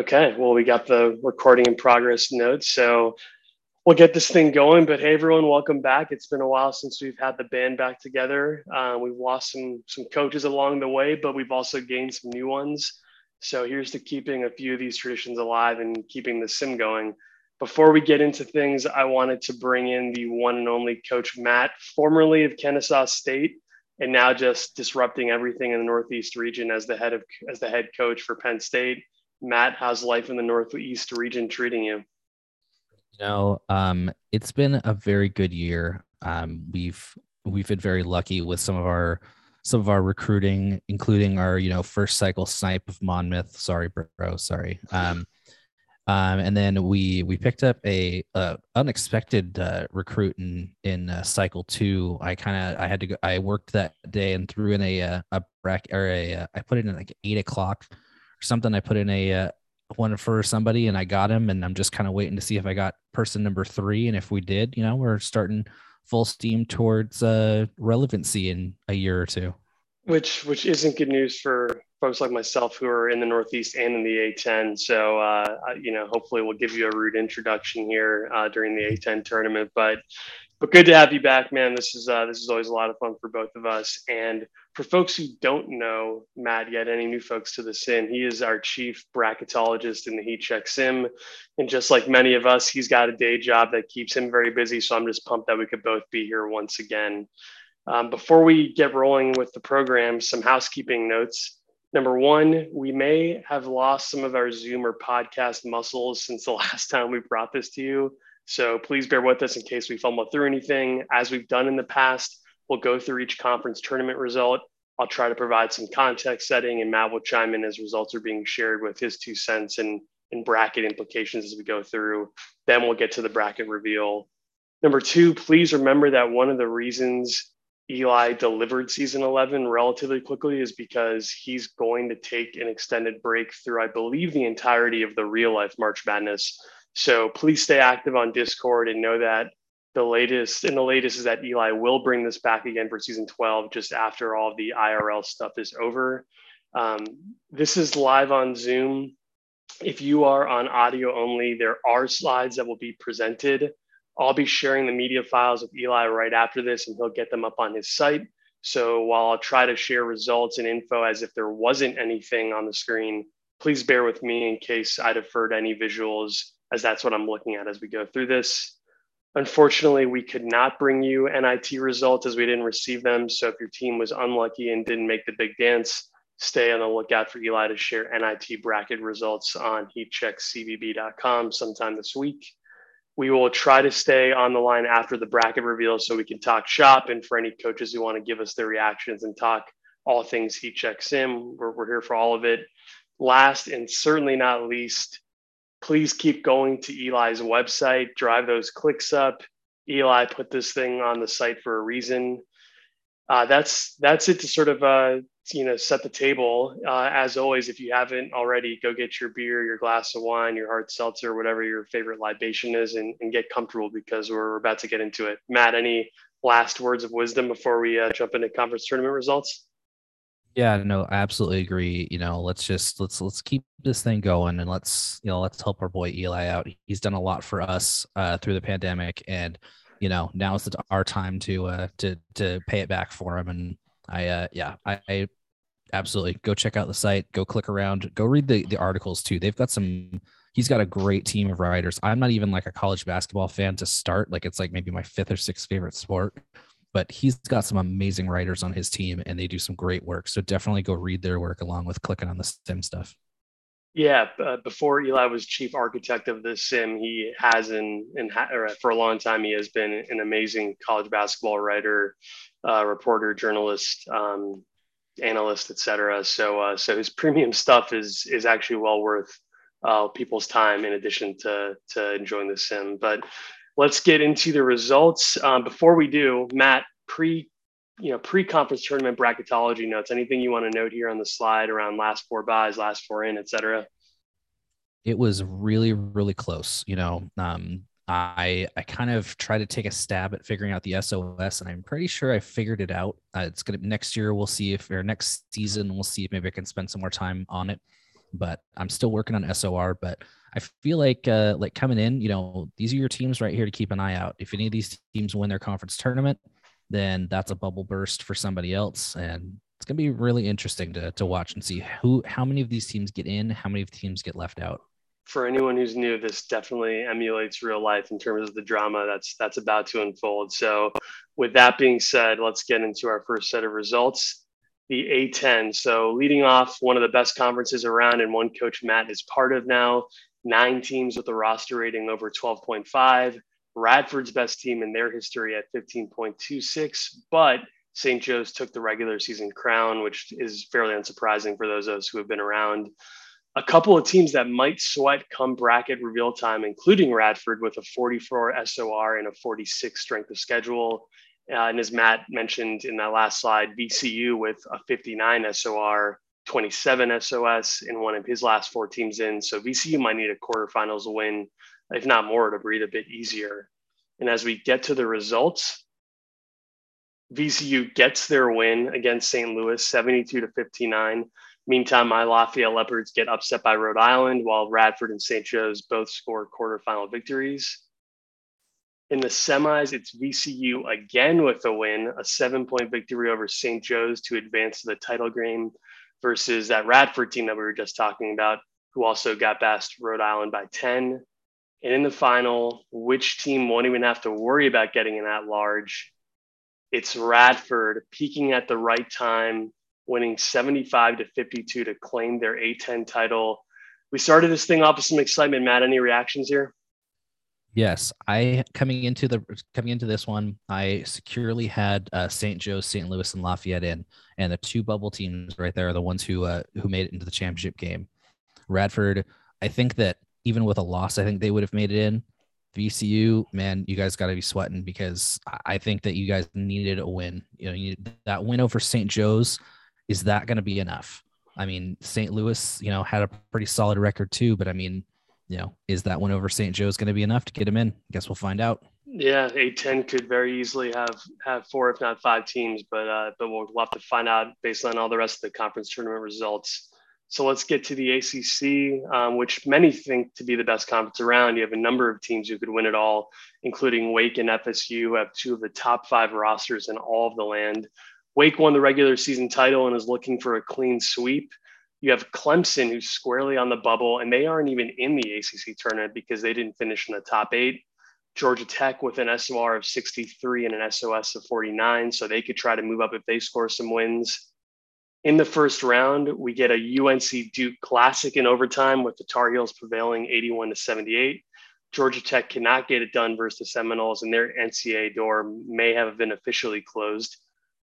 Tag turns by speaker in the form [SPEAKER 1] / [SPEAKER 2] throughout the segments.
[SPEAKER 1] Okay, well, we got the recording in progress notes, so we'll get this thing going. But hey, everyone, welcome back. It's been a while since we've had the band back together. Uh, we've lost some some coaches along the way, but we've also gained some new ones. So here's to keeping a few of these traditions alive and keeping the sim going. Before we get into things, I wanted to bring in the one and only Coach Matt, formerly of Kennesaw State, and now just disrupting everything in the Northeast region as the head of as the head coach for Penn State. Matt, how's life in the Northeast region treating you?
[SPEAKER 2] You know, um, it's been a very good year. Um, we've we've been very lucky with some of our some of our recruiting, including our you know first cycle snipe of Monmouth. Sorry, bro. Sorry. Um, um, and then we we picked up a, a unexpected uh, recruit in in uh, cycle two. I kind of I had to go. I worked that day and threw in a a, a bracket or a uh, I put it in like eight o'clock something. I put in a uh, one for somebody and I got him, and I'm just kind of waiting to see if I got person number three. And if we did, you know, we're starting full steam towards uh, relevancy in a year or two.
[SPEAKER 1] Which which isn't good news for folks like myself who are in the Northeast and in the A10. So uh, you know, hopefully, we'll give you a rude introduction here uh, during the A10 tournament. But but good to have you back, man. This is uh, this is always a lot of fun for both of us. And for folks who don't know Matt yet, any new folks to the sim, he is our chief bracketologist in the Heat Check Sim. And just like many of us, he's got a day job that keeps him very busy. So I'm just pumped that we could both be here once again. Um, before we get rolling with the program, some housekeeping notes. Number one, we may have lost some of our Zoom or podcast muscles since the last time we brought this to you. So please bear with us in case we fumble through anything. As we've done in the past, we'll go through each conference tournament result. I'll try to provide some context setting, and Matt will chime in as results are being shared with his two cents and, and bracket implications as we go through. Then we'll get to the bracket reveal. Number two, please remember that one of the reasons Eli delivered season 11 relatively quickly is because he's going to take an extended break through, I believe, the entirety of the real life March Madness. So please stay active on Discord and know that the latest and the latest is that Eli will bring this back again for season 12 just after all the IRL stuff is over. Um, this is live on Zoom. If you are on audio only, there are slides that will be presented. I'll be sharing the media files with Eli right after this, and he'll get them up on his site. So while I'll try to share results and info as if there wasn't anything on the screen, please bear with me in case I deferred any visuals as that's what I'm looking at as we go through this. Unfortunately, we could not bring you NIT results as we didn't receive them. So if your team was unlucky and didn't make the big dance, stay on the lookout for Eli to share NIT bracket results on heatcheckcbb.com sometime this week. We will try to stay on the line after the bracket reveal so we can talk shop. And for any coaches who want to give us their reactions and talk all things Heat Check Sim, we're, we're here for all of it. Last and certainly not least, please keep going to Eli's website, drive those clicks up. Eli put this thing on the site for a reason. Uh, that's that's it to sort of uh, you know set the table. Uh, as always, if you haven't already, go get your beer, your glass of wine, your hard seltzer, whatever your favorite libation is, and, and get comfortable because we're about to get into it. Matt, any last words of wisdom before we uh, jump into conference tournament results?
[SPEAKER 2] Yeah, no, I absolutely agree. You know, let's just let's let's keep this thing going and let's you know let's help our boy Eli out. He's done a lot for us uh, through the pandemic, and you know now is our time to uh, to to pay it back for him. And I uh, yeah, I, I absolutely go check out the site, go click around, go read the the articles too. They've got some. He's got a great team of writers. I'm not even like a college basketball fan to start. Like it's like maybe my fifth or sixth favorite sport but he's got some amazing writers on his team and they do some great work. So definitely go read their work along with clicking on the sim stuff.
[SPEAKER 1] Yeah, uh, before Eli was chief architect of the sim, he has in, in for a long time he has been an amazing college basketball writer, uh, reporter, journalist, um, analyst, etc. So uh, so his premium stuff is is actually well worth uh, people's time in addition to to enjoying the sim. But let's get into the results. Um, before we do, Matt, pre you know pre-conference tournament bracketology notes. Anything you want to note here on the slide around last four buys, last four in, etc.
[SPEAKER 2] It was really really close. You know, um, I I kind of tried to take a stab at figuring out the SOS, and I'm pretty sure I figured it out. Uh, it's gonna next year. We'll see if or next season we'll see if maybe I can spend some more time on it. but I'm still working on SOR. But I feel like uh, like coming in, you know, these are your teams right here to keep an eye out. If any of these teams win their conference tournament, then that's a bubble burst for somebody else, and it's gonna be really interesting to to watch and see who how many of these teams get in, how many of the teams get left out.
[SPEAKER 1] For anyone who's new, this definitely emulates real life in terms of the drama that's that's about to unfold. So, with that being said, let's get into our first set of results the A10. So, leading off, one of the best conferences around, and one coach Matt is part of now. Nine teams with a roster rating over 12.5. Radford's best team in their history at 15.26, but St. Joe's took the regular season crown, which is fairly unsurprising for those of us who have been around. A couple of teams that might sweat come bracket reveal time, including Radford with a 44 SOR and a 46 strength of schedule. Uh, and as Matt mentioned in that last slide, VCU with a 59 SOR, 27 SOS in one of his last four teams in. So VCU might need a quarterfinals win, if not more, to breathe a bit easier. And as we get to the results, VCU gets their win against St. Louis, 72 to 59. Meantime, my Lafayette Leopards get upset by Rhode Island, while Radford and St. Joe's both score quarterfinal victories. In the semis, it's VCU again with a win, a seven point victory over St. Joe's to advance to the title game versus that Radford team that we were just talking about, who also got past Rhode Island by 10. And in the final, which team won't even have to worry about getting an at large? It's Radford peaking at the right time, winning 75 to 52 to claim their A10 title. We started this thing off with some excitement. Matt, any reactions here?
[SPEAKER 2] Yes, I coming into the coming into this one, I securely had uh, St. Joe, St. Louis, and Lafayette in, and the two bubble teams right there are the ones who uh, who made it into the championship game. Radford, I think that even with a loss, I think they would have made it in. VCU, man, you guys got to be sweating because I think that you guys needed a win. You know, you, that win over St. Joe's is that going to be enough? I mean, St. Louis, you know, had a pretty solid record too, but I mean, you know, is that win over St. Joe's going to be enough to get him in? I guess we'll find out.
[SPEAKER 1] Yeah, A10 could very easily have have four, if not five teams, but uh, but we'll have to find out based on all the rest of the conference tournament results. So let's get to the ACC, um, which many think to be the best conference around. You have a number of teams who could win it all, including Wake and FSU, have two of the top five rosters in all of the land. Wake won the regular season title and is looking for a clean sweep. You have Clemson, who's squarely on the bubble, and they aren't even in the ACC tournament because they didn't finish in the top eight. Georgia Tech with an SOR of 63 and an SOS of 49, so they could try to move up if they score some wins. In the first round, we get a UNC Duke Classic in overtime with the Tar Heels prevailing 81 to 78. Georgia Tech cannot get it done versus the Seminoles, and their NCAA door may have been officially closed.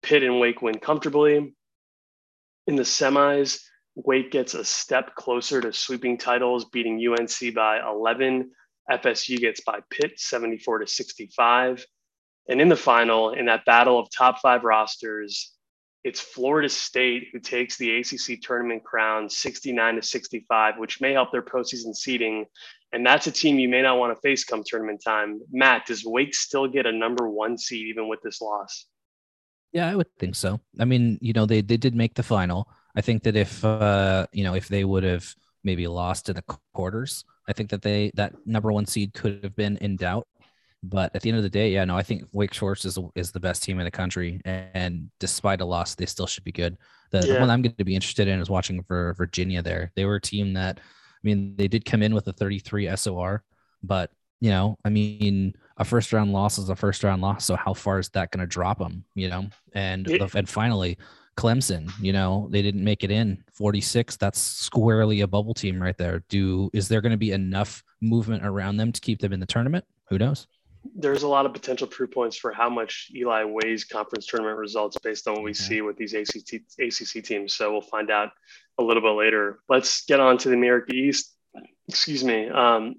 [SPEAKER 1] Pitt and Wake win comfortably. In the semis, Wake gets a step closer to sweeping titles, beating UNC by 11. FSU gets by Pitt 74 to 65. And in the final, in that battle of top five rosters, it's Florida State who takes the ACC tournament crown 69 to 65, which may help their postseason seeding. And that's a team you may not want to face come tournament time. Matt, does Wake still get a number one seed even with this loss?
[SPEAKER 2] Yeah, I would think so. I mean, you know, they, they did make the final. I think that if uh, you know if they would have maybe lost in the quarters, I think that they that number one seed could have been in doubt. But at the end of the day, yeah, no, I think Wake Forest is is the best team in the country, and despite a loss, they still should be good. The, yeah. the one I'm going to be interested in is watching for Virginia. There, they were a team that, I mean, they did come in with a 33 SOR, but you know, I mean, a first round loss is a first round loss. So how far is that going to drop them? You know, and yeah. and finally, Clemson, you know, they didn't make it in 46. That's squarely a bubble team right there. Do is there going to be enough movement around them to keep them in the tournament? Who knows?
[SPEAKER 1] There's a lot of potential proof points for how much Eli weighs conference tournament results based on what we okay. see with these ACC, ACC teams. So we'll find out a little bit later. Let's get on to the America East. Excuse me. Um,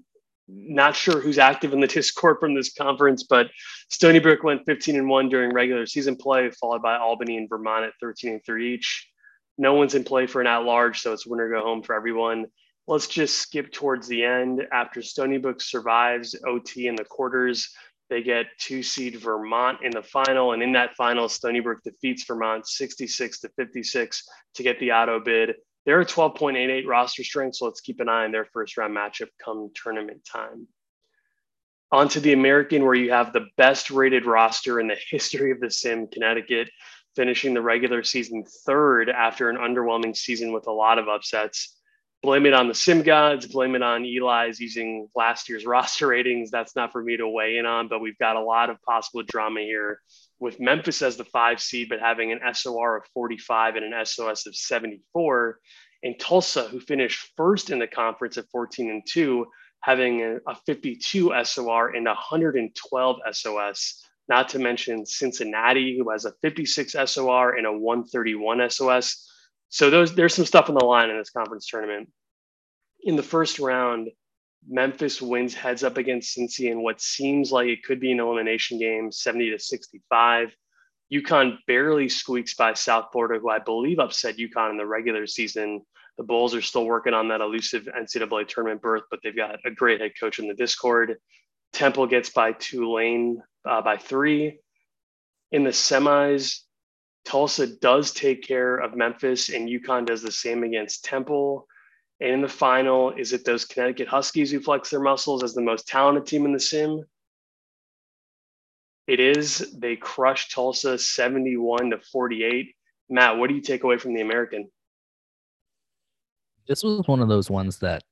[SPEAKER 1] not sure who's active in the Discord from this conference, but Stony Brook went 15 and 1 during regular season play, followed by Albany and Vermont at 13 and 3 each. No one's in play for an at large, so it's winner go home for everyone. Let's just skip towards the end. After Stony Brook survives OT in the quarters, they get two seed Vermont in the final. And in that final, Stony Brook defeats Vermont 66 to 56 to get the auto bid. They're a 12.88 roster strength, so let's keep an eye on their first round matchup come tournament time. On to the American, where you have the best rated roster in the history of the sim, Connecticut, finishing the regular season third after an underwhelming season with a lot of upsets. Blame it on the sim gods, blame it on Eli's using last year's roster ratings. That's not for me to weigh in on, but we've got a lot of possible drama here with Memphis as the five seed, but having an SOR of 45 and an SOS of 74, and Tulsa, who finished first in the conference at 14 and 2, having a, a 52 SOR and 112 SOS. Not to mention Cincinnati, who has a 56 SOR and a 131 SOS. So those there's some stuff on the line in this conference tournament. In the first round, Memphis wins heads up against Cincy in what seems like it could be an elimination game, 70 to 65. UConn barely squeaks by South Florida, who I believe upset UConn in the regular season. The Bulls are still working on that elusive NCAA tournament berth, but they've got a great head coach in the Discord. Temple gets by Tulane uh, by three. In the semis, Tulsa does take care of Memphis, and UConn does the same against Temple. And in the final, is it those Connecticut Huskies who flex their muscles as the most talented team in the sim? It is. They crushed Tulsa 71 to 48. Matt, what do you take away from the American?
[SPEAKER 2] This was one of those ones that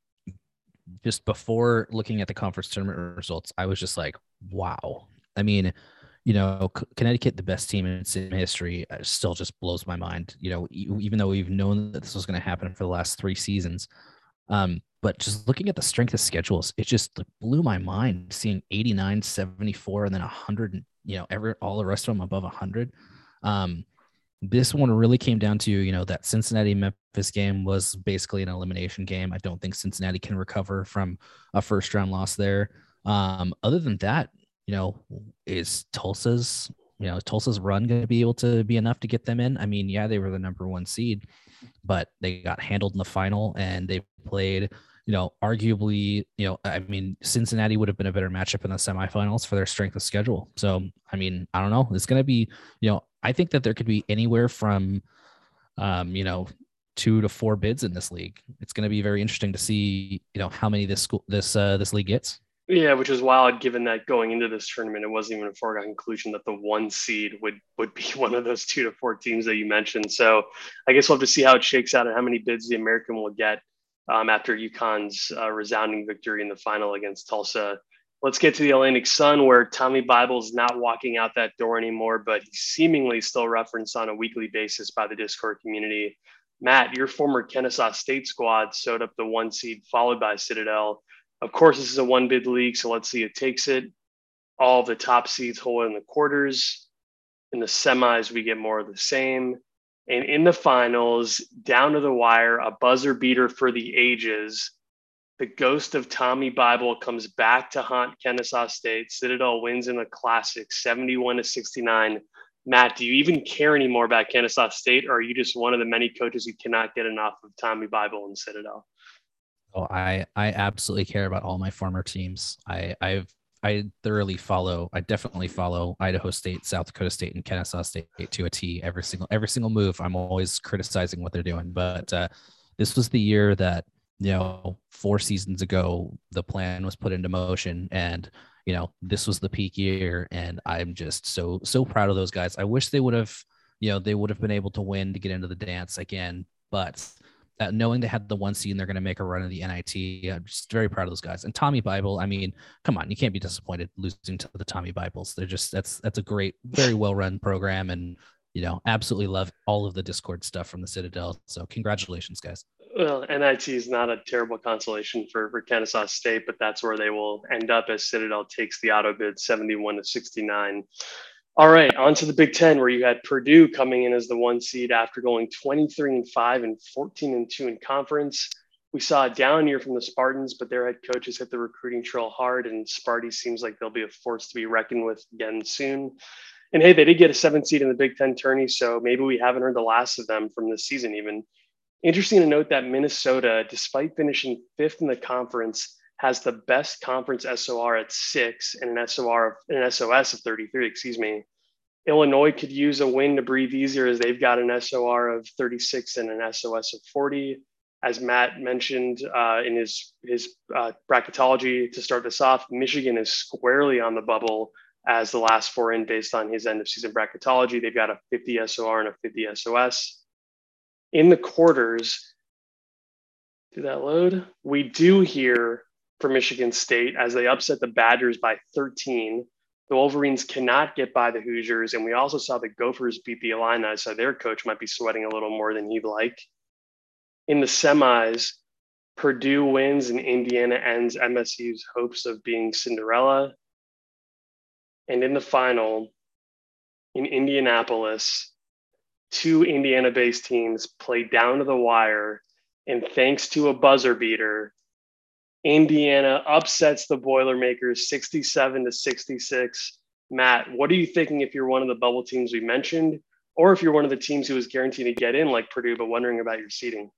[SPEAKER 2] just before looking at the conference tournament results, I was just like, wow. I mean, you know, Connecticut, the best team in sim history, uh, still just blows my mind. You know, even though we've known that this was going to happen for the last three seasons, um, but just looking at the strength of schedules, it just blew my mind seeing 89, 74, and then 100, you know, every all the rest of them above 100. Um, this one really came down to, you know, that Cincinnati Memphis game was basically an elimination game. I don't think Cincinnati can recover from a first round loss there. Um, other than that, you know, is Tulsa's, you know, Tulsa's run going to be able to be enough to get them in? I mean, yeah, they were the number one seed, but they got handled in the final and they played, you know, arguably, you know, I mean, Cincinnati would have been a better matchup in the semifinals for their strength of schedule. So, I mean, I don't know. It's going to be, you know, I think that there could be anywhere from, um, you know, two to four bids in this league. It's going to be very interesting to see, you know, how many this school, this, uh, this league gets.
[SPEAKER 1] Yeah, which is wild given that going into this tournament, it wasn't even a foregone conclusion that the one seed would would be one of those two to four teams that you mentioned. So I guess we'll have to see how it shakes out and how many bids the American will get um, after UConn's uh, resounding victory in the final against Tulsa. Let's get to the Atlantic Sun, where Tommy Bible's not walking out that door anymore, but he's seemingly still referenced on a weekly basis by the Discord community. Matt, your former Kennesaw State squad sewed up the one seed, followed by Citadel. Of course, this is a one bid league, so let's see who takes it. All the top seeds hold in the quarters. In the semis, we get more of the same. And in the finals, down to the wire, a buzzer beater for the ages. The ghost of Tommy Bible comes back to haunt Kennesaw State. Citadel wins in a classic 71 to 69. Matt, do you even care anymore about Kennesaw State, or are you just one of the many coaches who cannot get enough of Tommy Bible and Citadel?
[SPEAKER 2] I I absolutely care about all my former teams. I I've I thoroughly follow. I definitely follow Idaho State, South Dakota State, and Kennesaw State to a T. Every single every single move. I'm always criticizing what they're doing, but uh, this was the year that you know four seasons ago the plan was put into motion, and you know this was the peak year, and I'm just so so proud of those guys. I wish they would have you know they would have been able to win to get into the dance again, but uh, knowing they had the one seed and they're going to make a run of the NIT. I'm just very proud of those guys. And Tommy Bible, I mean, come on, you can't be disappointed losing to the Tommy Bibles. They're just that's that's a great, very well run program, and you know, absolutely love all of the Discord stuff from the Citadel. So congratulations, guys.
[SPEAKER 1] Well, NIT is not a terrible consolation for, for Kennesaw State, but that's where they will end up as Citadel takes the auto bid 71 to 69. All right, on to the Big Ten, where you had Purdue coming in as the one seed after going 23 and 5 and 14 and 2 in conference. We saw a down year from the Spartans, but their head coaches hit the recruiting trail hard, and Sparty seems like they'll be a force to be reckoned with again soon. And hey, they did get a seven seed in the Big Ten tourney, so maybe we haven't heard the last of them from this season even. Interesting to note that Minnesota, despite finishing fifth in the conference, has the best conference SOR at six and an SOR of, an SOS of 33, excuse me. Illinois could use a win to breathe easier as they've got an SOR of 36 and an SOS of 40. As Matt mentioned uh, in his his uh, bracketology to start this off, Michigan is squarely on the bubble as the last four in based on his end of season bracketology. They've got a 50 SOR and a 50 SOS. In the quarters, do that load? We do hear from Michigan State as they upset the Badgers by 13. The Wolverines cannot get by the Hoosiers, and we also saw the Gophers beat the Illini, so their coach might be sweating a little more than he'd like. In the semis, Purdue wins and Indiana ends MSU's hopes of being Cinderella. And in the final, in Indianapolis, two Indiana based teams play down to the wire. And thanks to a buzzer beater, Indiana upsets the Boilermakers 67 to 66. Matt, what are you thinking if you're one of the bubble teams we mentioned, or if you're one of the teams who was guaranteed to get in, like Purdue, but wondering about your seating?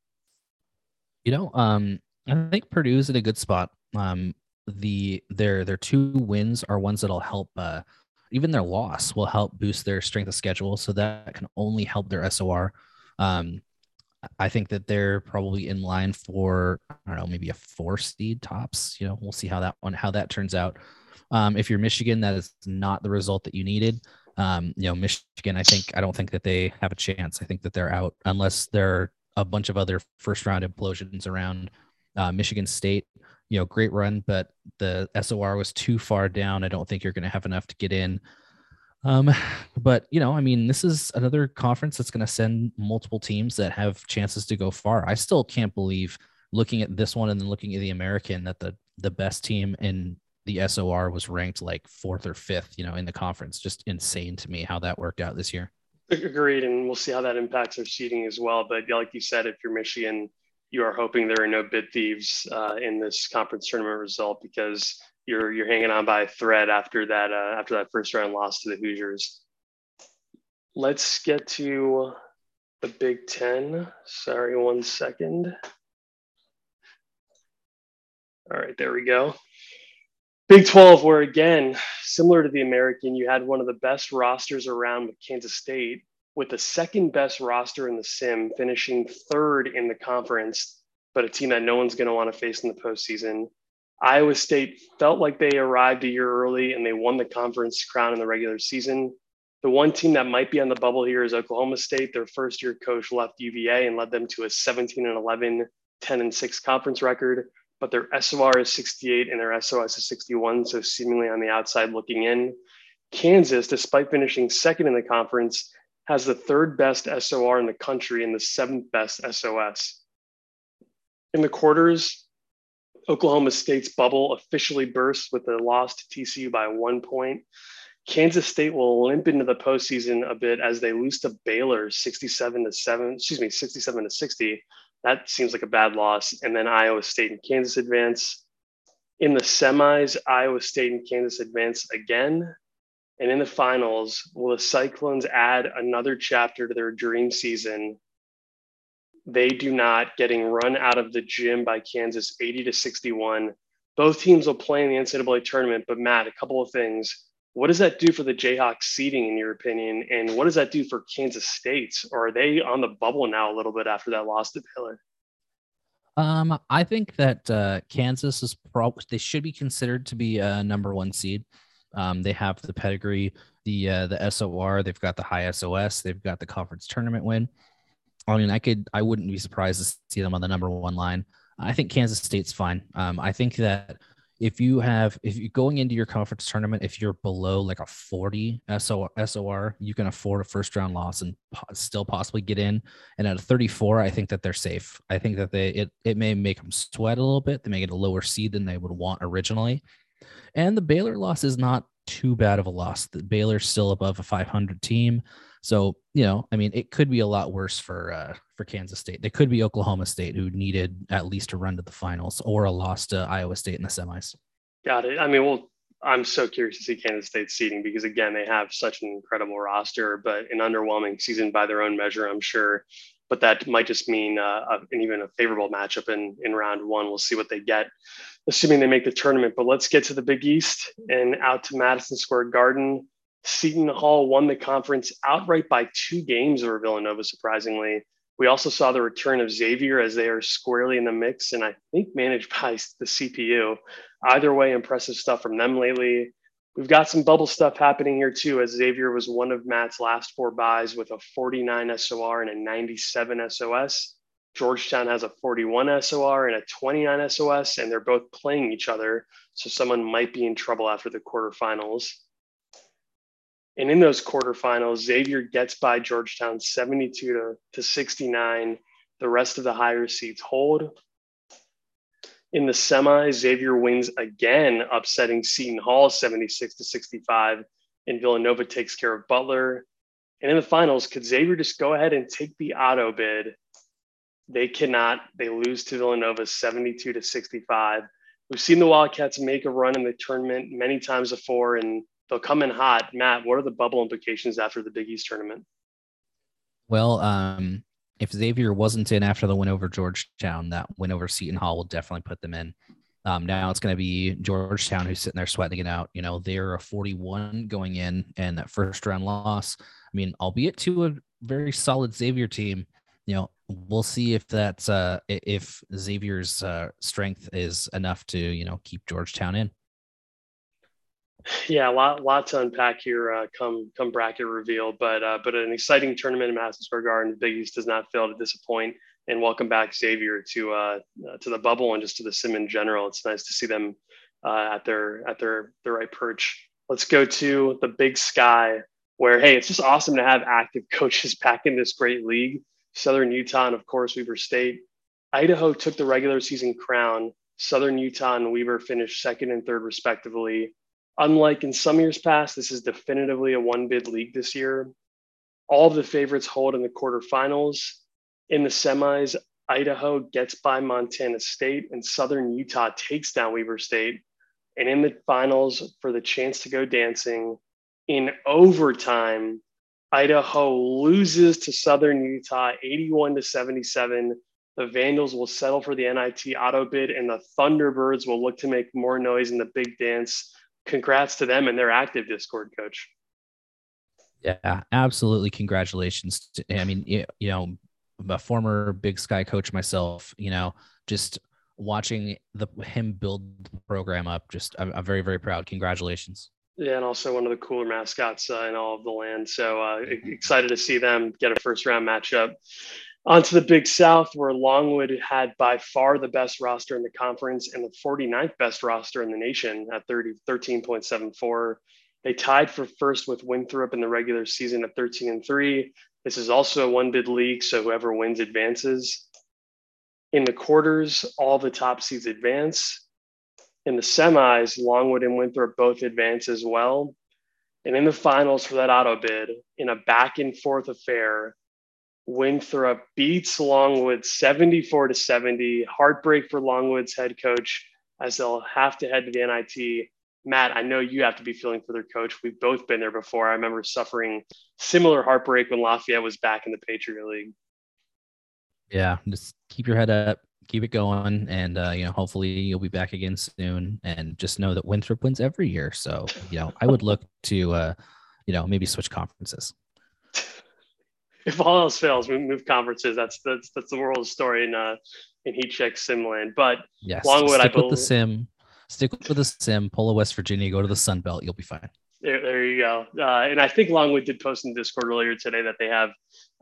[SPEAKER 2] You know, um, I think Purdue's in a good spot. Um, the their their two wins are ones that'll help uh, even their loss will help boost their strength of schedule so that can only help their SOR. Um, I think that they're probably in line for I don't know maybe a four seed tops. You know, we'll see how that one how that turns out. Um, if you're Michigan, that is not the result that you needed. Um, you know, Michigan, I think I don't think that they have a chance. I think that they're out unless there are a bunch of other first round implosions around. Uh, Michigan State, you know, great run, but the SOR was too far down. I don't think you're going to have enough to get in. Um, but you know, I mean, this is another conference that's going to send multiple teams that have chances to go far. I still can't believe looking at this one and then looking at the American that the the best team in the SOR was ranked like fourth or fifth, you know, in the conference. Just insane to me how that worked out this year.
[SPEAKER 1] Agreed, and we'll see how that impacts our seating as well. But like you said, if you're Michigan, you are hoping there are no bid thieves uh, in this conference tournament result because you're you're hanging on by a thread after that uh, after that first round loss to the Hoosiers. Let's get to the Big Ten. Sorry, one second. All right, there we go. Big 12, where again, similar to the American, you had one of the best rosters around with Kansas State, with the second best roster in the sim, finishing third in the conference, but a team that no one's going to want to face in the postseason. Iowa State felt like they arrived a year early and they won the conference crown in the regular season. The one team that might be on the bubble here is Oklahoma State. Their first year coach left UVA and led them to a 17 and 11, 10 and 6 conference record. But their SOR is 68 and their SOS is 61, so seemingly on the outside looking in. Kansas, despite finishing second in the conference, has the third best SOR in the country and the seventh best SOS. In the quarters, Oklahoma State's bubble officially burst with a loss to TCU by one point. Kansas State will limp into the postseason a bit as they lose to Baylor 67 to 7, excuse me, 67 to 60. That seems like a bad loss. And then Iowa State and Kansas advance. In the semis, Iowa State and Kansas advance again. And in the finals, will the Cyclones add another chapter to their dream season they do not getting run out of the gym by Kansas 80 to 61. Both teams will play in the NCAA tournament, but Matt, a couple of things. What does that do for the Jayhawks seeding, in your opinion? And what does that do for Kansas State's? Or are they on the bubble now a little bit after that loss to Baylor?
[SPEAKER 2] Um, I think that uh, Kansas is probably they should be considered to be a number one seed. Um, they have the pedigree, the uh, the SOR, they've got the high SOS, they've got the conference tournament win. I mean, I could, I wouldn't be surprised to see them on the number one line. I think Kansas State's fine. Um, I think that if you have, if you're going into your conference tournament, if you're below like a 40 SOR, you can afford a first round loss and po- still possibly get in. And at a 34, I think that they're safe. I think that they, it, it may make them sweat a little bit. They may get a lower seed than they would want originally. And the Baylor loss is not too bad of a loss. The Baylor's still above a 500 team. So you know, I mean, it could be a lot worse for uh, for Kansas State. They could be Oklahoma State, who needed at least a run to the finals or a loss to Iowa State in the semis.
[SPEAKER 1] Got it. I mean, well, I'm so curious to see Kansas State seeding because again, they have such an incredible roster, but an underwhelming season by their own measure, I'm sure. But that might just mean uh, an even a favorable matchup in in round one. We'll see what they get, assuming they make the tournament. But let's get to the Big East and out to Madison Square Garden Seton Hall won the conference outright by two games over Villanova, surprisingly. We also saw the return of Xavier as they are squarely in the mix and I think managed by the CPU. Either way, impressive stuff from them lately. We've got some bubble stuff happening here too, as Xavier was one of Matt's last four buys with a 49 SOR and a 97 SOS. Georgetown has a 41 SOR and a 29 SOS, and they're both playing each other. So someone might be in trouble after the quarterfinals. And in those quarterfinals, Xavier gets by Georgetown 72 to, to 69. The rest of the higher seeds hold. In the semis, Xavier wins again, upsetting Seton Hall 76 to 65. And Villanova takes care of Butler. And in the finals, could Xavier just go ahead and take the auto bid? They cannot. They lose to Villanova 72 to 65. We've seen the Wildcats make a run in the tournament many times before, and they'll come in hot. Matt, what are the bubble implications after the Big East tournament?
[SPEAKER 2] Well, um, if Xavier wasn't in after the win over Georgetown, that win over Seton Hall will definitely put them in. Um, now it's going to be Georgetown who's sitting there sweating it out. You know, they're a 41 going in, and that first round loss. I mean, albeit to a very solid Xavier team, you know, we'll see if that's uh if Xavier's uh, strength is enough to you know keep Georgetown in.
[SPEAKER 1] Yeah, a lot, lot to unpack here. Uh, come, come bracket reveal, but uh, but an exciting tournament in Madison Square Garden. Big East does not fail to disappoint. And welcome back, Xavier, to uh, uh, to the bubble and just to the sim in general. It's nice to see them uh, at their at their their right perch. Let's go to the Big Sky, where hey, it's just awesome to have active coaches back in this great league. Southern Utah and of course Weber State. Idaho took the regular season crown. Southern Utah and Weber finished second and third respectively. Unlike in some years past, this is definitively a one bid league this year. All of the favorites hold in the quarterfinals. In the semis, Idaho gets by Montana State and Southern Utah takes down Weber State. And in the finals, for the chance to go dancing, in overtime, Idaho loses to Southern Utah 81 to 77. The Vandals will settle for the NIT auto bid, and the Thunderbirds will look to make more noise in the big dance congrats to them and their active Discord coach.
[SPEAKER 2] Yeah, absolutely. Congratulations. To, I mean, you, you know, a former Big Sky coach myself, you know, just watching the him build the program up, just I'm, I'm very, very proud. Congratulations.
[SPEAKER 1] Yeah, and also one of the cooler mascots uh, in all of the land. So uh, excited to see them get a first round matchup. On to the Big South, where Longwood had by far the best roster in the conference and the 49th best roster in the nation at 30, 13.74. They tied for first with Winthrop in the regular season at 13 and 3. This is also a one bid league, so whoever wins advances. In the quarters, all the top seeds advance. In the semis, Longwood and Winthrop both advance as well. And in the finals for that auto bid, in a back and forth affair, Winthrop beats Longwood 74 to 70. Heartbreak for Longwood's head coach as they'll have to head to the NIT. Matt, I know you have to be feeling for their coach. We've both been there before. I remember suffering similar heartbreak when Lafayette was back in the Patriot League.
[SPEAKER 2] Yeah, just keep your head up, keep it going, and uh, you know, hopefully you'll be back again soon. And just know that Winthrop wins every year. So you know, I would look to uh, you know maybe switch conferences
[SPEAKER 1] if all else fails, we move conferences. That's that's that's the world story in uh in heat check simland. But
[SPEAKER 2] yes, Longwood, stick I with the sim, stick with the sim, pull a West Virginia, go to the Sun Belt, you'll be fine.
[SPEAKER 1] There, there you go. Uh, and I think Longwood did post in Discord earlier today that they have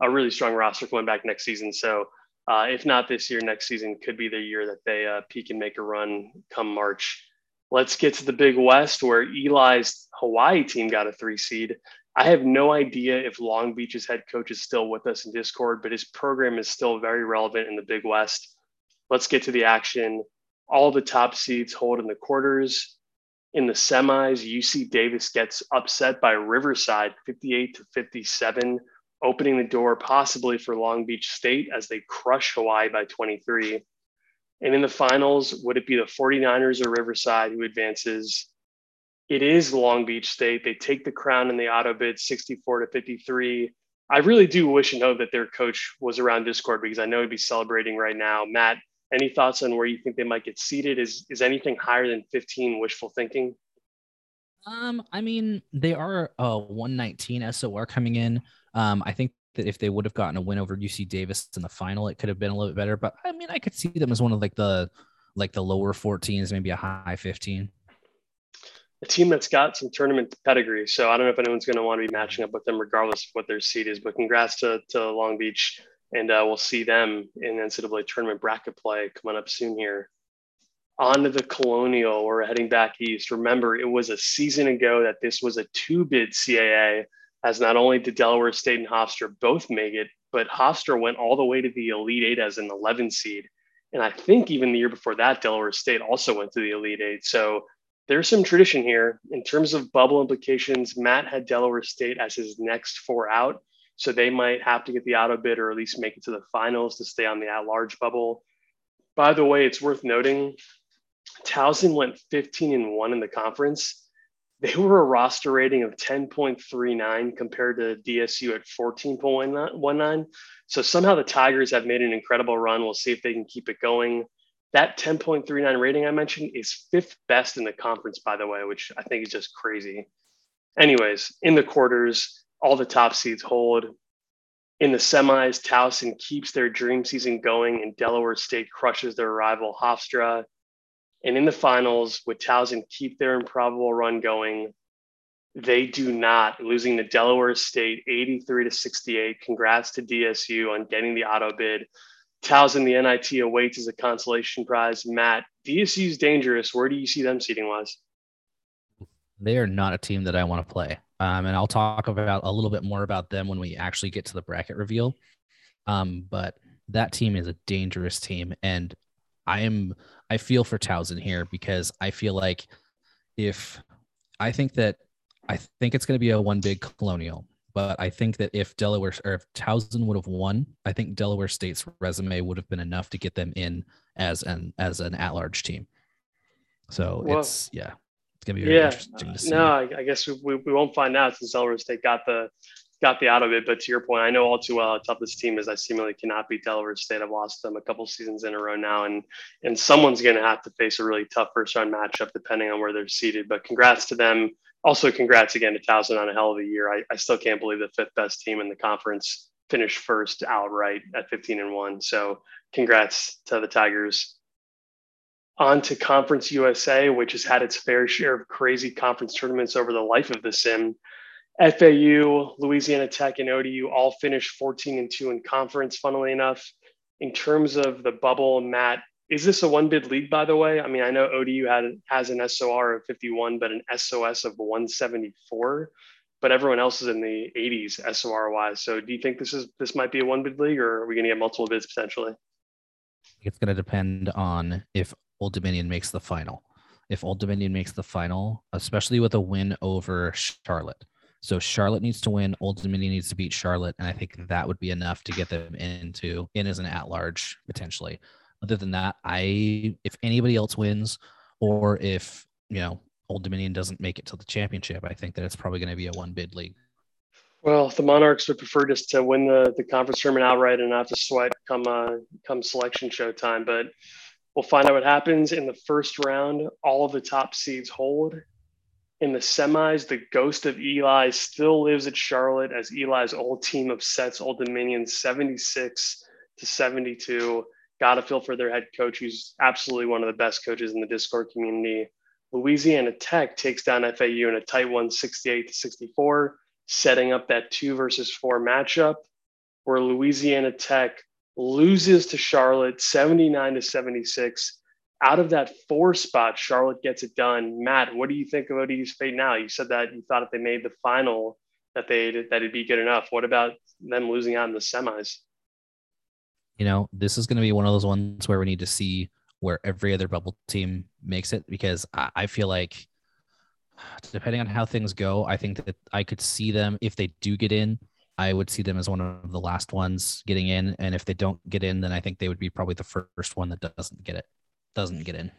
[SPEAKER 1] a really strong roster going back next season. So uh, if not this year, next season could be the year that they uh, peak and make a run come March. Let's get to the Big West, where Eli's Hawaii team got a three seed. I have no idea if Long Beach's head coach is still with us in Discord, but his program is still very relevant in the Big West. Let's get to the action. All the top seeds hold in the quarters. In the semis, UC Davis gets upset by Riverside 58 to 57, opening the door possibly for Long Beach State as they crush Hawaii by 23. And in the finals, would it be the 49ers or Riverside who advances? It is Long Beach State. They take the crown in the auto bid 64 to 53. I really do wish and hope that their coach was around Discord because I know he'd be celebrating right now. Matt, any thoughts on where you think they might get seated? Is is anything higher than 15 wishful thinking?
[SPEAKER 2] Um, I mean, they are a 119 SOR coming in. Um, I think that if they would have gotten a win over UC Davis in the final, it could have been a little bit better. But I mean, I could see them as one of like the like the lower 14s, maybe a high 15.
[SPEAKER 1] A team that's got some tournament pedigree. So I don't know if anyone's going to want to be matching up with them, regardless of what their seed is. But congrats to, to Long Beach, and uh, we'll see them in NCAA tournament bracket play coming up soon here onto the Colonial. We're heading back east. Remember, it was a season ago that this was a two bid CAA, as not only did Delaware State and Hofstra both make it, but Hofstra went all the way to the Elite Eight as an 11 seed. And I think even the year before that, Delaware State also went to the Elite Eight. So there's some tradition here. In terms of bubble implications, Matt had Delaware State as his next four out. So they might have to get the auto bid or at least make it to the finals to stay on the at large bubble. By the way, it's worth noting Towson went 15 and 1 in the conference. They were a roster rating of 10.39 compared to DSU at 14.19. So somehow the Tigers have made an incredible run. We'll see if they can keep it going. That 10.39 rating I mentioned is fifth best in the conference, by the way, which I think is just crazy. Anyways, in the quarters, all the top seeds hold. In the semis, Towson keeps their dream season going, and Delaware State crushes their rival Hofstra. And in the finals, with Towson keep their improbable run going, they do not, losing to Delaware State 83 to 68. Congrats to DSU on getting the auto bid. Towson, the NIT awaits as a consolation prize. Matt, DSU is dangerous. Where do you see them seating wise?
[SPEAKER 2] They are not a team that I want to play. Um, and I'll talk about a little bit more about them when we actually get to the bracket reveal. Um, but that team is a dangerous team. And I am I feel for Towson here because I feel like if I think that I think it's going to be a one big colonial, but I think that if Delaware or if Towson would have won, I think Delaware State's resume would have been enough to get them in as an as an at large team. So well, it's yeah, it's gonna be very yeah, interesting to see.
[SPEAKER 1] No, I, I guess we, we, won't find out since Delaware State got the got the out of it. But to your point, I know all too well how tough this team is. I seemingly cannot beat Delaware State. I've lost them a couple seasons in a row now, and and someone's going to have to face a really tough first round matchup depending on where they're seated. But congrats to them. Also, congrats again to Towson on a hell of a year. I, I still can't believe the fifth best team in the conference finished first outright at 15 and one. So congrats to the Tigers. On to Conference USA, which has had its fair share of crazy conference tournaments over the life of the sim. FAU, Louisiana Tech, and ODU all finished 14 and 2 in conference, funnily enough. In terms of the bubble, Matt, is this a one bid league, by the way? I mean, I know ODU had has an SOR of 51, but an SOS of 174, but everyone else is in the 80s SOR wise. So do you think this is this might be a one bid league or are we gonna get multiple bids potentially?
[SPEAKER 2] It's gonna depend on if Old Dominion makes the final. If Old Dominion makes the final, especially with a win over Charlotte so Charlotte needs to win. Old Dominion needs to beat Charlotte, and I think that would be enough to get them into in as an at large potentially. Other than that, I if anybody else wins, or if you know Old Dominion doesn't make it to the championship, I think that it's probably going to be a one bid league.
[SPEAKER 1] Well, the Monarchs would prefer just to win the, the conference tournament outright and not to sweat come uh, come selection show time. But we'll find out what happens in the first round. All of the top seeds hold, in the semis, the ghost of Eli still lives at Charlotte as Eli's old team upsets Old Dominion 76 to 72. Got to feel for their head coach, who's absolutely one of the best coaches in the Discord community. Louisiana Tech takes down FAU in a tight one, 68 to 64, setting up that two versus four matchup where Louisiana Tech loses to Charlotte 79 to 76 out of that four spot, Charlotte gets it done. Matt, what do you think of ODU's fate now? You said that you thought if they made the final that they that it'd be good enough. What about them losing out in the semis?
[SPEAKER 2] You know, this is going to be one of those ones where we need to see where every other bubble team makes it because I, I feel like depending on how things go, I think that I could see them if they do get in. I would see them as one of the last ones getting in, and if they don't get in, then I think they would be probably the first one that doesn't get it doesn't get in?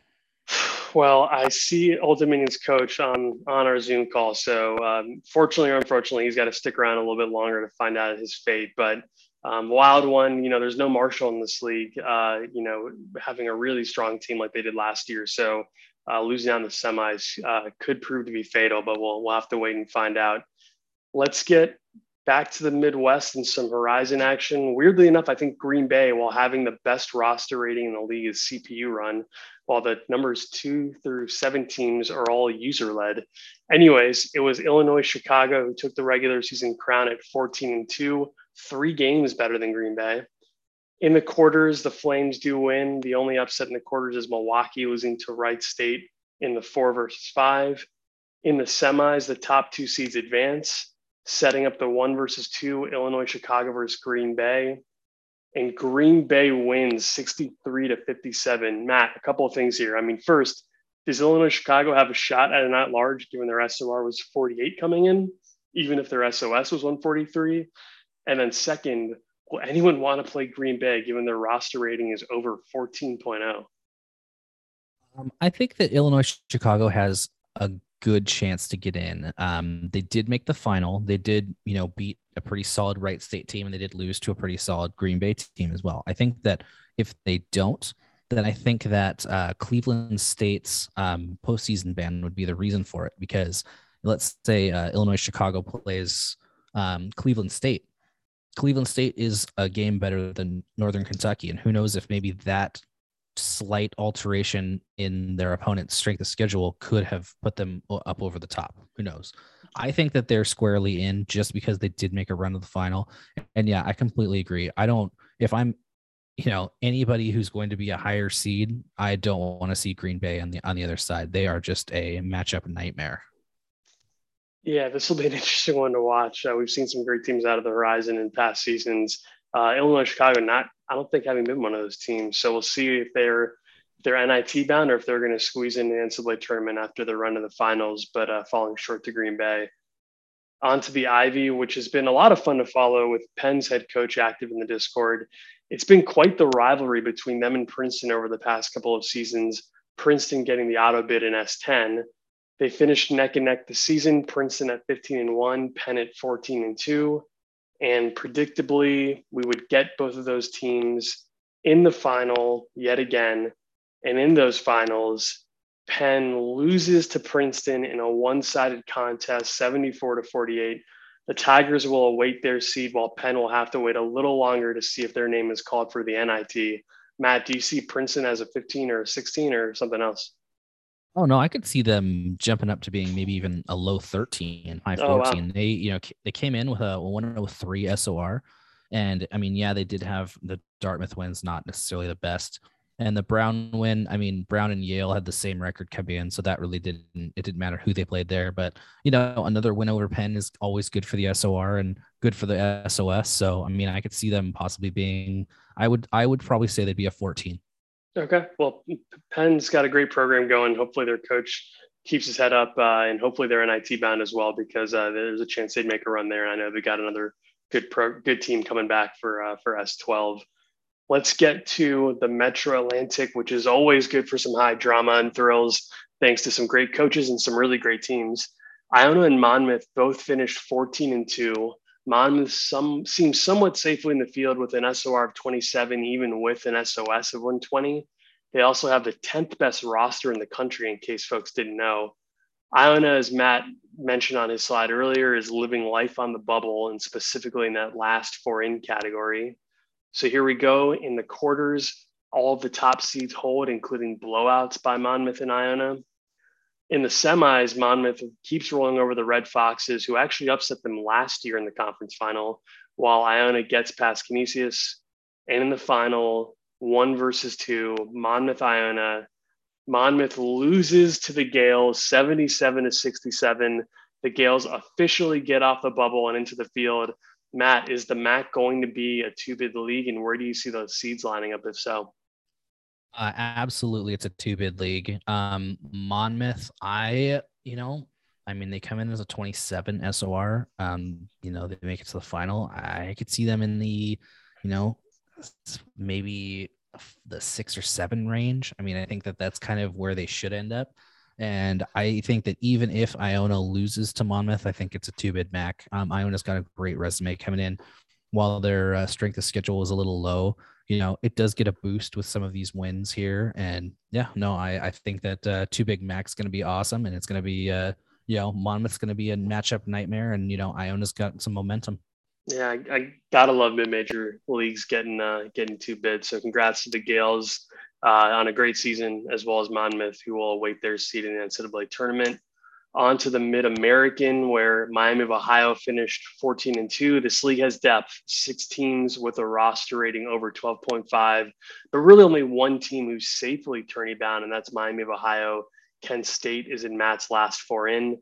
[SPEAKER 1] Well, I see Old Dominion's coach on on our Zoom call. So, um, fortunately or unfortunately, he's got to stick around a little bit longer to find out his fate. But um, wild one, you know, there's no Marshall in this league. Uh, you know, having a really strong team like they did last year. So, uh, losing on the semis uh, could prove to be fatal, but we'll, we'll have to wait and find out. Let's get back to the Midwest and some Horizon action. Weirdly enough, I think Green Bay, while having the best roster rating in the league, is CPU run, while the numbers two through seven teams are all user led. Anyways, it was Illinois Chicago who took the regular season crown at 14 and 2, three games better than Green Bay. In the quarters, the Flames do win. The only upset in the quarters is Milwaukee losing to Wright State in the four versus five. In the semis, the top two seeds advance setting up the one versus two Illinois Chicago versus Green Bay. And Green Bay wins 63 to 57. Matt, a couple of things here. I mean, first, does Illinois Chicago have a shot at an at large given their SOR was 48 coming in, even if their SOS was 143? And then second, will anyone want to play Green Bay given their roster rating is over 14.0?
[SPEAKER 2] Um, I think that Illinois Chicago has a good chance to get in. Um, they did make the final. They did, you know, beat a pretty solid Wright State team, and they did lose to a pretty solid Green Bay team as well. I think that if they don't, then I think that uh, Cleveland State's um, postseason ban would be the reason for it. Because let's say uh, Illinois Chicago plays um, Cleveland State. Cleveland State is a game better than Northern Kentucky, and who knows if maybe that slight alteration in their opponent's strength of schedule could have put them up over the top. Who knows? I think that they're squarely in just because they did make a run to the final. And yeah, I completely agree. I don't, if I'm, you know, anybody who's going to be a higher seed, I don't want to see Green Bay on the on the other side. They are just a matchup nightmare.
[SPEAKER 1] Yeah, this will be an interesting one to watch. Uh, we've seen some great teams out of the horizon in past seasons. Uh, Illinois, Chicago, not I don't think having been one of those teams. So we'll see if they're if they're NIT bound or if they're going to squeeze in the NCAA tournament after the run of the finals, but uh, falling short to Green Bay. On to the Ivy, which has been a lot of fun to follow with Penn's head coach active in the Discord. It's been quite the rivalry between them and Princeton over the past couple of seasons. Princeton getting the auto bid in S10. They finished neck and neck the season. Princeton at 15 and 1, Penn at 14 and 2. And predictably, we would get both of those teams in the final yet again. And in those finals, Penn loses to Princeton in a one sided contest, 74 to 48. The Tigers will await their seed while Penn will have to wait a little longer to see if their name is called for the NIT. Matt, do you see Princeton as a 15 or a 16 or something else?
[SPEAKER 2] Oh no, I could see them jumping up to being maybe even a low 13, high 14. Oh, wow. They, you know, they came in with a 103 SOR. And I mean, yeah, they did have the Dartmouth wins, not necessarily the best. And the Brown win, I mean, Brown and Yale had the same record coming in, so that really didn't it didn't matter who they played there. But you know, another win over Penn is always good for the SOR and good for the SOS. So I mean, I could see them possibly being I would I would probably say they'd be a 14.
[SPEAKER 1] Okay. Well, Penn's got a great program going. Hopefully, their coach keeps his head up, uh, and hopefully they're NIT bound as well because uh, there's a chance they'd make a run there. I know they got another good pro, good team coming back for uh, for S12. Let's get to the Metro Atlantic, which is always good for some high drama and thrills, thanks to some great coaches and some really great teams. Iona and Monmouth both finished 14 and two. Monmouth some seems somewhat safely in the field with an SOR of 27, even with an SOS of 120. They also have the 10th best roster in the country, in case folks didn't know. Iona, as Matt mentioned on his slide earlier, is living life on the bubble and specifically in that last four in category. So here we go in the quarters. All of the top seeds hold, including blowouts by Monmouth and Iona in the semis, Monmouth keeps rolling over the Red Foxes, who actually upset them last year in the conference final, while Iona gets past Canisius. And in the final, one versus two, Monmouth Iona. Monmouth loses to the Gaels 77 to 67. The Gaels officially get off the bubble and into the field. Matt, is the MAAC going to be a two bid league? And where do you see those seeds lining up if so?
[SPEAKER 2] Uh, absolutely, it's a two bid league. Um, Monmouth, I, you know, I mean, they come in as a 27 SOR. Um, you know, they make it to the final. I could see them in the, you know, maybe the six or seven range. I mean, I think that that's kind of where they should end up. And I think that even if Iona loses to Monmouth, I think it's a two bid MAAC. Um, Iona's got a great resume coming in. While their uh, strength of schedule was a little low, you know, it does get a boost with some of these wins here. And yeah, no, I, I think that uh, two big Mac's going to be awesome. And it's going to be, uh, you know, Monmouth's going to be a matchup nightmare. And, you know, Iona's got some momentum.
[SPEAKER 1] Yeah, I, I gotta love mid-major leagues getting uh, getting two bids. So congrats to the Gaels uh, on a great season, as well as Monmouth, who will await their seat in the NCAA tournament on to the Mid American, where Miami of Ohio finished 14 and 2. This league has depth, six teams with a roster rating over 12.5, but really only one team who's safely turning bound, and that's Miami of Ohio. Kent State is in Matt's last four in.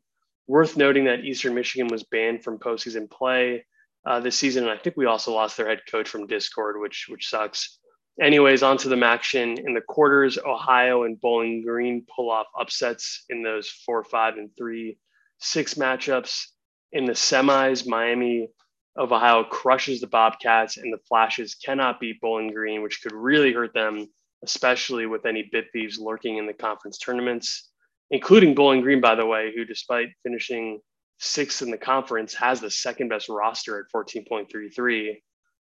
[SPEAKER 1] Worth noting that Eastern Michigan was banned from postseason play uh, this season, and I think we also lost their head coach from Discord, which which sucks anyways, on to the action in the quarters. Ohio and Bowling Green pull off upsets in those four, five, and three, six matchups. In the semis, Miami of Ohio crushes the Bobcats, and the Flashes cannot beat Bowling Green, which could really hurt them, especially with any bid thieves lurking in the conference tournaments, including Bowling Green, by the way, who, despite finishing sixth in the conference, has the second best roster at 14.33.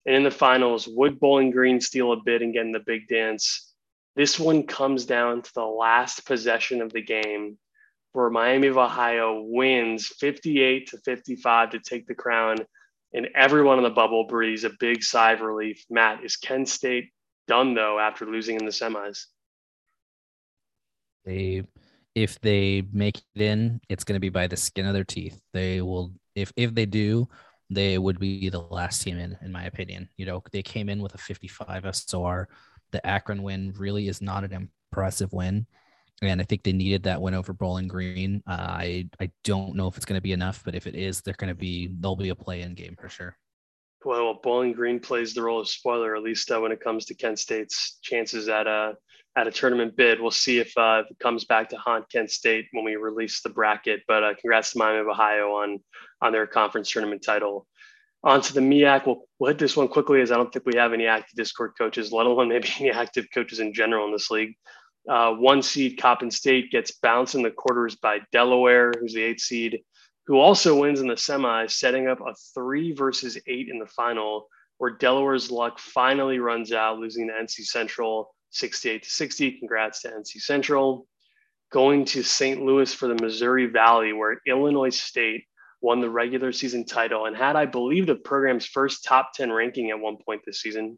[SPEAKER 1] And in the finals, would Bowling Green steal a bid and get in the big dance? This one comes down to the last possession of the game where Miami of Ohio wins 58 to 55 to take the crown. And everyone in the bubble breathes a big sigh of relief. Matt, is Kent State done though after losing in the semis?
[SPEAKER 2] They if they make it in, it's going to be by the skin of their teeth. They will if if they do, they would be the last team in, in my opinion. You know, they came in with a 55 SOR. The Akron win really is not an impressive win. And I think they needed that win over Bowling Green. Uh, I I don't know if it's going to be enough, but if it is, they're going to be they'll be a play-in game for sure.
[SPEAKER 1] Well, Bowling Green plays the role of spoiler, at least uh, when it comes to Kent State's chances at a at a tournament bid. We'll see if, uh, if it comes back to haunt Kent State when we release the bracket. But uh, congrats to Miami of Ohio on on their conference tournament title. On to the MEAC. We'll, we'll hit this one quickly as I don't think we have any active Discord coaches, let alone maybe any active coaches in general in this league. Uh, one seed Coppin State gets bounced in the quarters by Delaware, who's the eighth seed, who also wins in the semis, setting up a three versus eight in the final, where Delaware's luck finally runs out, losing to NC Central 68 to 60. Congrats to NC Central. Going to St. Louis for the Missouri Valley, where Illinois State won the regular season title and had, I believe, the program's first top 10 ranking at one point this season.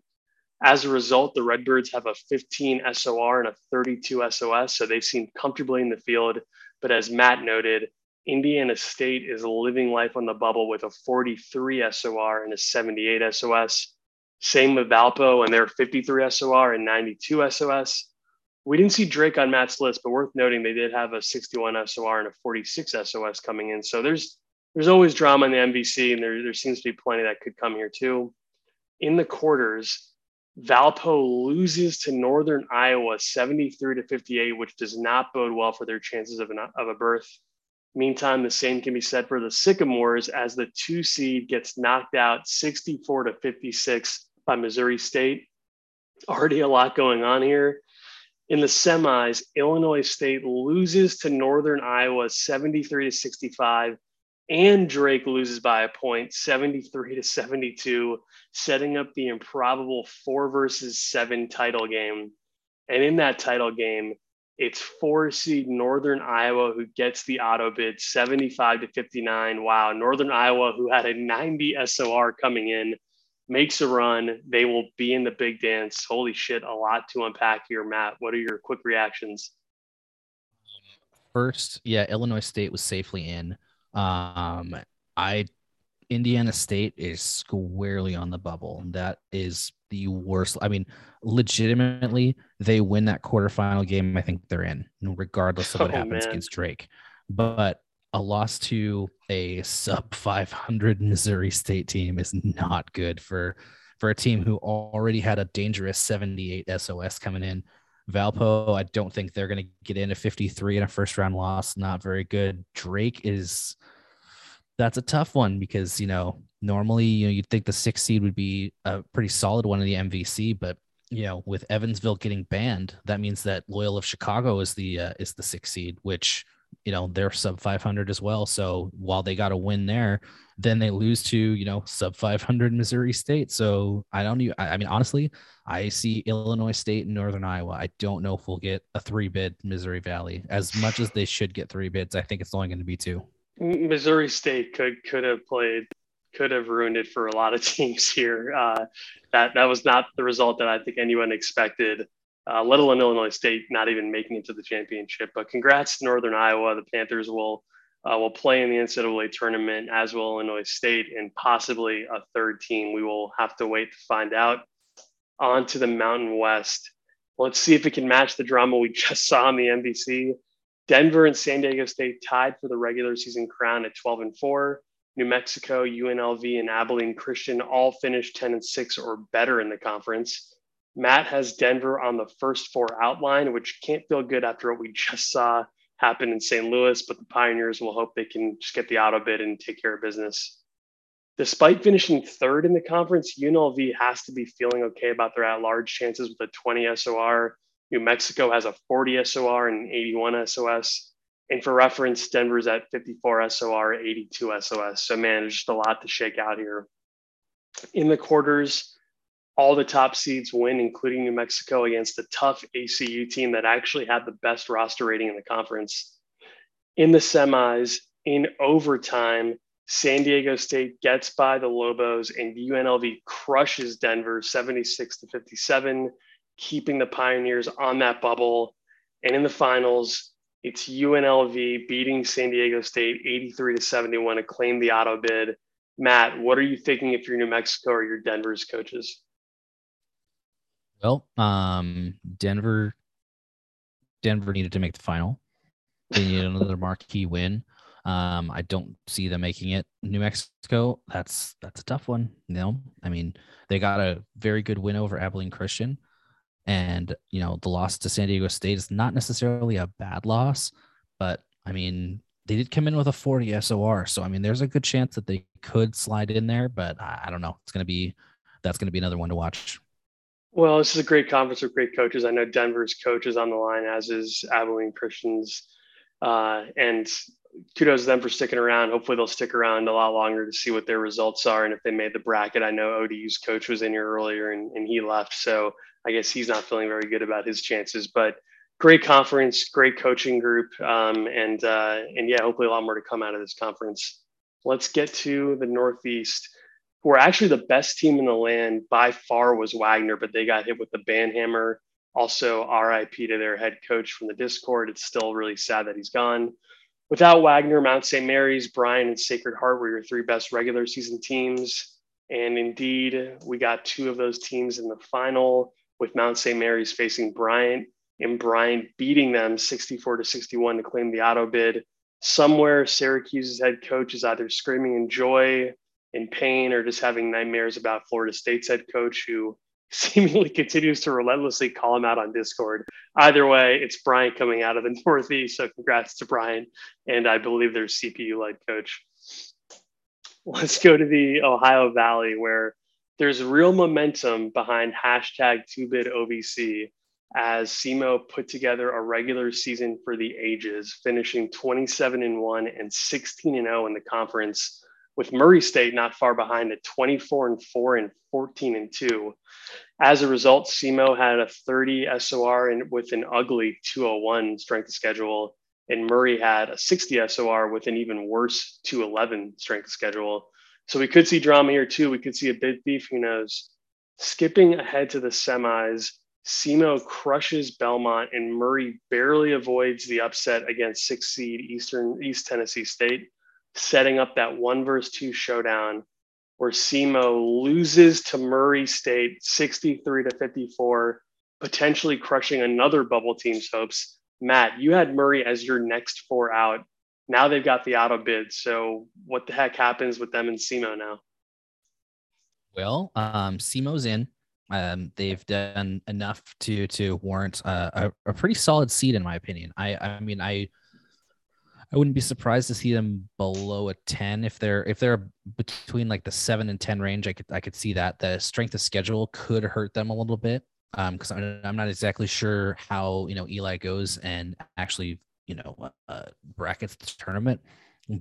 [SPEAKER 1] As a result, the Redbirds have a 15 SOR and a 32 SOS, so they've seem comfortably in the field. But as Matt noted, Indiana State is living life on the bubble with a 43 SOR and a 78 SOS. Same with Valpo and their 53 SOR and 92 SOS. We didn't see Drake on Matt's list, but worth noting they did have a 61 SOR and a 46 SOS coming in. So there's there's always drama in the MVC, and there, there seems to be plenty that could come here too. In the quarters, Valpo loses to Northern Iowa 73 to 58, which does not bode well for their chances of, an, of a berth. Meantime, the same can be said for the Sycamores as the two seed gets knocked out 64 to 56 by Missouri State. Already a lot going on here. In the semis, Illinois State loses to Northern Iowa 73 to 65, and Drake loses by a point 73 to 72, setting up the improbable four versus seven title game. And in that title game, it's four seed Northern Iowa who gets the auto bid 75 to 59. Wow. Northern Iowa, who had a 90 SOR coming in, makes a run. They will be in the big dance. Holy shit, a lot to unpack here, Matt. What are your quick reactions?
[SPEAKER 2] First, yeah, Illinois State was safely in. Um, I Indiana State is squarely on the bubble. That is the worst. I mean, legitimately, they win that quarterfinal game. I think they're in, regardless of what oh, happens man. against Drake. But a loss to a sub 500 Missouri State team is not good for for a team who already had a dangerous 78 SOS coming in. Valpo, I don't think they're going to get in a 53 in a first round loss. Not very good. Drake is that's a tough one because you know normally you know you'd think the sixth seed would be a pretty solid one in the MVC, but you know with Evansville getting banned, that means that Loyola of Chicago is the uh, is the sixth seed, which you know they're sub 500 as well. So while they got a win there, then they lose to you know sub 500 Missouri State. So I don't. I mean, honestly, I see Illinois State and Northern Iowa. I don't know if we'll get a three bid Missouri Valley as much as they should get three bids. I think it's only going to be two.
[SPEAKER 1] Missouri State could could have played could have ruined it for a lot of teams here. Uh, that that was not the result that I think anyone expected. Uh, let alone Illinois State not even making it to the championship. But congrats to Northern Iowa. The Panthers will uh, will play in the NCAA tournament as will Illinois State and possibly a third team. We will have to wait to find out. On to the Mountain West. Let's see if it can match the drama we just saw on the MVC. Denver and San Diego State tied for the regular season crown at 12 and 4. New Mexico, UNLV, and Abilene Christian all finished 10 and 6 or better in the conference. Matt has Denver on the first four outline, which can't feel good after what we just saw happen in St. Louis, but the Pioneers will hope they can just get the auto bid and take care of business. Despite finishing third in the conference, UNLV has to be feeling okay about their at large chances with a 20 SOR. New Mexico has a 40 SOR and 81 SOS. And for reference, Denver's at 54 SOR, 82 SOS. So, man, just a lot to shake out here. In the quarters, all the top seeds win, including New Mexico, against the tough ACU team that actually had the best roster rating in the conference. In the semis, in overtime, San Diego State gets by the Lobos and UNLV crushes Denver 76 to 57, keeping the Pioneers on that bubble. And in the finals, it's UNLV beating San Diego State 83 to 71 to claim the auto bid. Matt, what are you thinking if you're New Mexico or your Denver's coaches?
[SPEAKER 2] Well, um, Denver, Denver needed to make the final. They needed another marquee win. Um, I don't see them making it. New Mexico, that's that's a tough one. You know, I mean, they got a very good win over Abilene Christian. And, you know, the loss to San Diego State is not necessarily a bad loss, but I mean, they did come in with a 40 SOR. So, I mean, there's a good chance that they could slide in there, but I, I don't know. It's going to be, that's going to be another one to watch.
[SPEAKER 1] Well, this is a great conference with great coaches. I know Denver's coach is on the line, as is Abilene Christian's. Uh, and kudos to them for sticking around. Hopefully, they'll stick around a lot longer to see what their results are and if they made the bracket. I know ODU's coach was in here earlier and, and he left. So I guess he's not feeling very good about his chances. But great conference, great coaching group, um, and uh, and yeah, hopefully a lot more to come out of this conference. Let's get to the Northeast, who are actually the best team in the land by far was Wagner, but they got hit with the banhammer. Also, RIP to their head coach from the Discord. It's still really sad that he's gone. Without Wagner, Mount St. Mary's, Bryant, and Sacred Heart were your three best regular season teams. And indeed, we got two of those teams in the final with Mount St. Mary's facing Bryant and Bryant beating them 64 to 61 to claim the auto bid. Somewhere, Syracuse's head coach is either screaming in joy, in pain, or just having nightmares about Florida State's head coach, who seemingly continues to relentlessly call him out on Discord. Either way, it's Bryant coming out of the Northeast. So congrats to Bryant. And I believe there's CPU led coach. Let's go to the Ohio Valley, where there's real momentum behind hashtag 2bid OVC as SEMO put together a regular season for the ages, finishing 27 and 1 and 16 and 0 in the conference, with Murray State not far behind at 24 and 4 and 14 and 2. As a result, SEMO had a 30 SOR and with an ugly 201 strength of schedule, and Murray had a 60 SOR with an even worse 211 strength of schedule. So we could see drama here too. We could see a big beef, who knows. Skipping ahead to the semis, SEMO crushes Belmont and Murray barely avoids the upset against six seed Eastern East Tennessee State, setting up that one versus two showdown where SEMO loses to Murray State 63 to 54, potentially crushing another bubble team's hopes. Matt, you had Murray as your next four out now they've got the auto bid. So what the heck happens with them and SEMO now?
[SPEAKER 2] Well, um, SEMO's in. Um, they've done enough to to warrant uh, a, a pretty solid seed, in my opinion. I I mean I I wouldn't be surprised to see them below a 10 if they're if they're between like the 7 and 10 range I could I could see that. The strength of schedule could hurt them a little bit um cuz I'm, I'm not exactly sure how you know Eli goes and actually you know uh, brackets the tournament,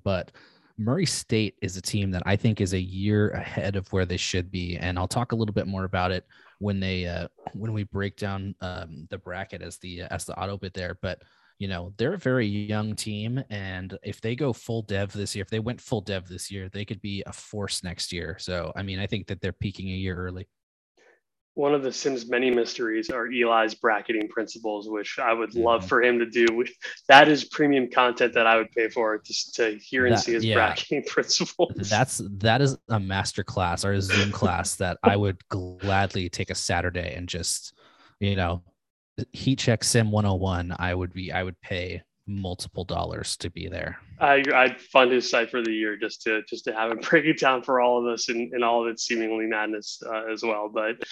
[SPEAKER 2] but Murray State is a team that I think is a year ahead of where they should be, and I'll talk a little bit more about it when they uh, when we break down um, the bracket as the as the auto bit there. But you know they're a very young team, and if they go full dev this year, if they went full dev this year, they could be a force next year. So I mean, I think that they're peaking a year early
[SPEAKER 1] one of the Sims many mysteries are Eli's bracketing principles, which I would mm-hmm. love for him to do. That is premium content that I would pay for just to hear and that, see his yeah. bracketing principles.
[SPEAKER 2] That's that is a master class or a Zoom class that I would gladly take a Saturday and just, you know, heat check sim 101. I would be I would pay multiple dollars to be there.
[SPEAKER 1] I, I'd fund his site for the year just to just to have him break it down for all of us and, all of its seemingly madness uh, as well. But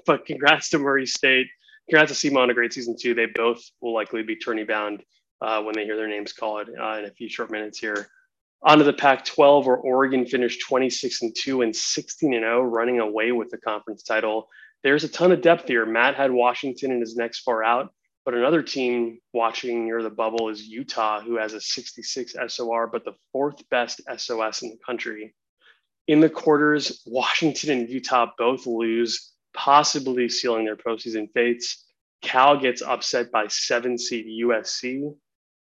[SPEAKER 1] but congrats to Murray State. Congrats to SEMO on a great season too. They both will likely be tourney bound uh, when they hear their names called uh, in a few short minutes here. On to the Pac-12, where Oregon finished 26 and two and 16 and 0, running away with the conference title. There's a ton of depth here. Matt had Washington in his next far out. But another team watching near the bubble is Utah, who has a 66 SOR, but the fourth best SOS in the country. In the quarters, Washington and Utah both lose, possibly sealing their postseason fates. Cal gets upset by seven seed USC.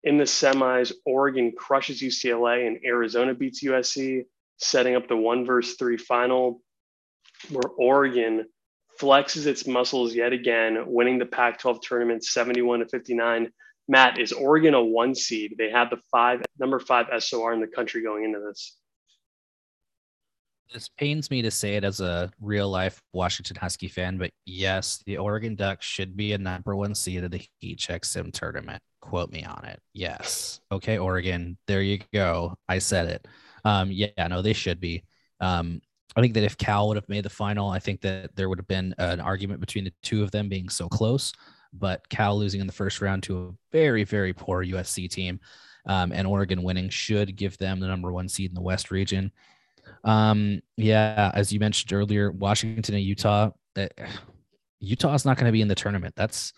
[SPEAKER 1] In the semis, Oregon crushes UCLA and Arizona beats USC, setting up the one versus three final, where Oregon flexes its muscles yet again, winning the Pac 12 tournament 71 to 59. Matt, is Oregon a one seed? They have the five number five SOR in the country going into this.
[SPEAKER 2] This pains me to say it as a real life Washington Husky fan, but yes, the Oregon Ducks should be a number one seed of the Heat Check Sim tournament. Quote me on it. Yes. Okay, Oregon. There you go. I said it. Um, yeah, no, they should be. Um, I think that if Cal would have made the final, I think that there would have been an argument between the two of them being so close. But Cal losing in the first round to a very, very poor USC team um, and Oregon winning should give them the number one seed in the West region. Um, yeah, as you mentioned earlier, Washington and Utah. Uh, Utah is not going to be in the tournament. That's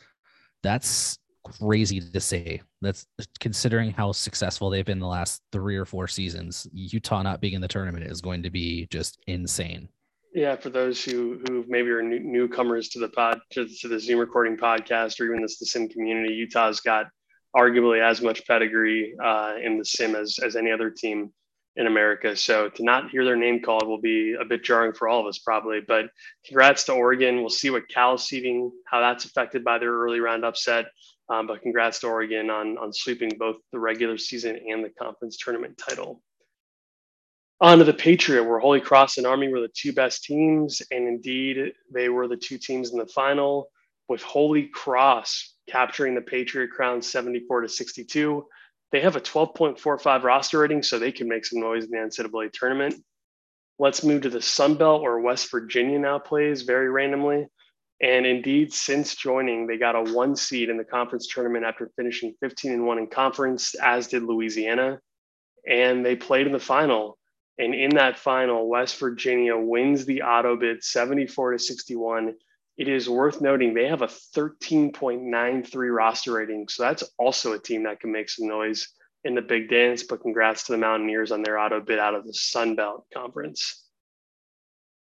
[SPEAKER 2] that's crazy to say. That's considering how successful they've been the last three or four seasons. Utah not being in the tournament is going to be just insane.
[SPEAKER 1] Yeah, for those who who maybe are new, newcomers to the pod to, to the Zoom recording podcast or even this the sim community, Utah's got arguably as much pedigree uh, in the sim as as any other team in America. So to not hear their name called will be a bit jarring for all of us probably. But congrats to Oregon. We'll see what Cal's seeding, how that's affected by their early round upset. Um, but congrats to Oregon on, on sweeping both the regular season and the conference tournament title. On to the Patriot, where Holy Cross and Army were the two best teams. And indeed, they were the two teams in the final, with Holy Cross capturing the Patriot crown 74 to 62. They have a 12.45 roster rating, so they can make some noise in the NCAA tournament. Let's move to the Sun Belt, where West Virginia now plays very randomly. And indeed, since joining, they got a one seed in the conference tournament after finishing 15 and one in conference, as did Louisiana. And they played in the final. And in that final, West Virginia wins the auto bid 74 to 61. It is worth noting they have a 13.93 roster rating. So that's also a team that can make some noise in the big dance. But congrats to the Mountaineers on their auto bid out of the Sun Belt Conference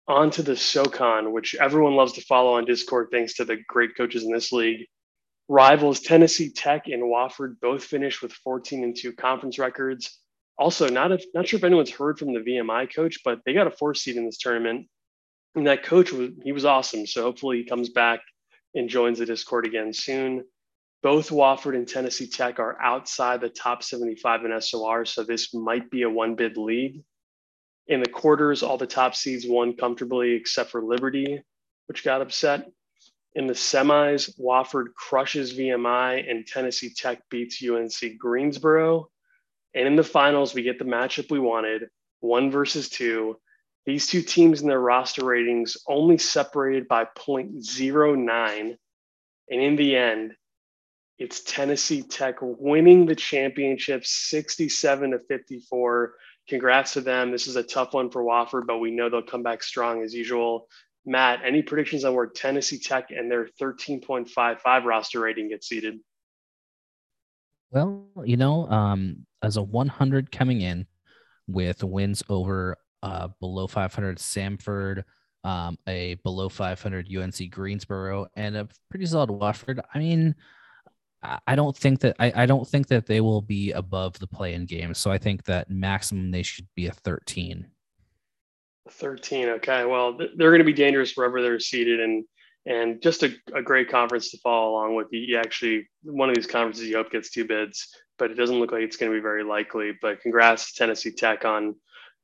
[SPEAKER 1] onto the SoCon, which everyone loves to follow on Discord thanks to the great coaches in this league. Rivals Tennessee Tech and Wofford both finished with 14 and 2 conference records. Also, not not sure if anyone's heard from the VMI coach, but they got a fourth seed in this tournament. And that coach was he was awesome. So hopefully he comes back and joins the Discord again soon. Both Wofford and Tennessee Tech are outside the top 75 in SOR, so this might be a one bid league. In the quarters, all the top seeds won comfortably except for Liberty, which got upset. In the semis, Wofford crushes VMI and Tennessee Tech beats UNC Greensboro. And in the finals, we get the matchup we wanted one versus two. These two teams in their roster ratings only separated by 0.09. And in the end, it's Tennessee Tech winning the championship 67 to 54 congrats to them. This is a tough one for Wofford, but we know they'll come back strong as usual. Matt, any predictions on where Tennessee Tech and their 13.55 roster rating gets seeded?
[SPEAKER 2] Well, you know, um, as a 100 coming in with wins over uh, below 500 Samford, um, a below 500 UNC Greensboro, and a pretty solid Wofford. I mean, I don't think that I, I don't think that they will be above the play-in game. So I think that maximum they should be a 13.
[SPEAKER 1] 13. Okay. Well, they're going to be dangerous wherever they're seeded and and just a, a great conference to follow along with. You actually one of these conferences you hope gets two bids, but it doesn't look like it's going to be very likely. But congrats to Tennessee Tech on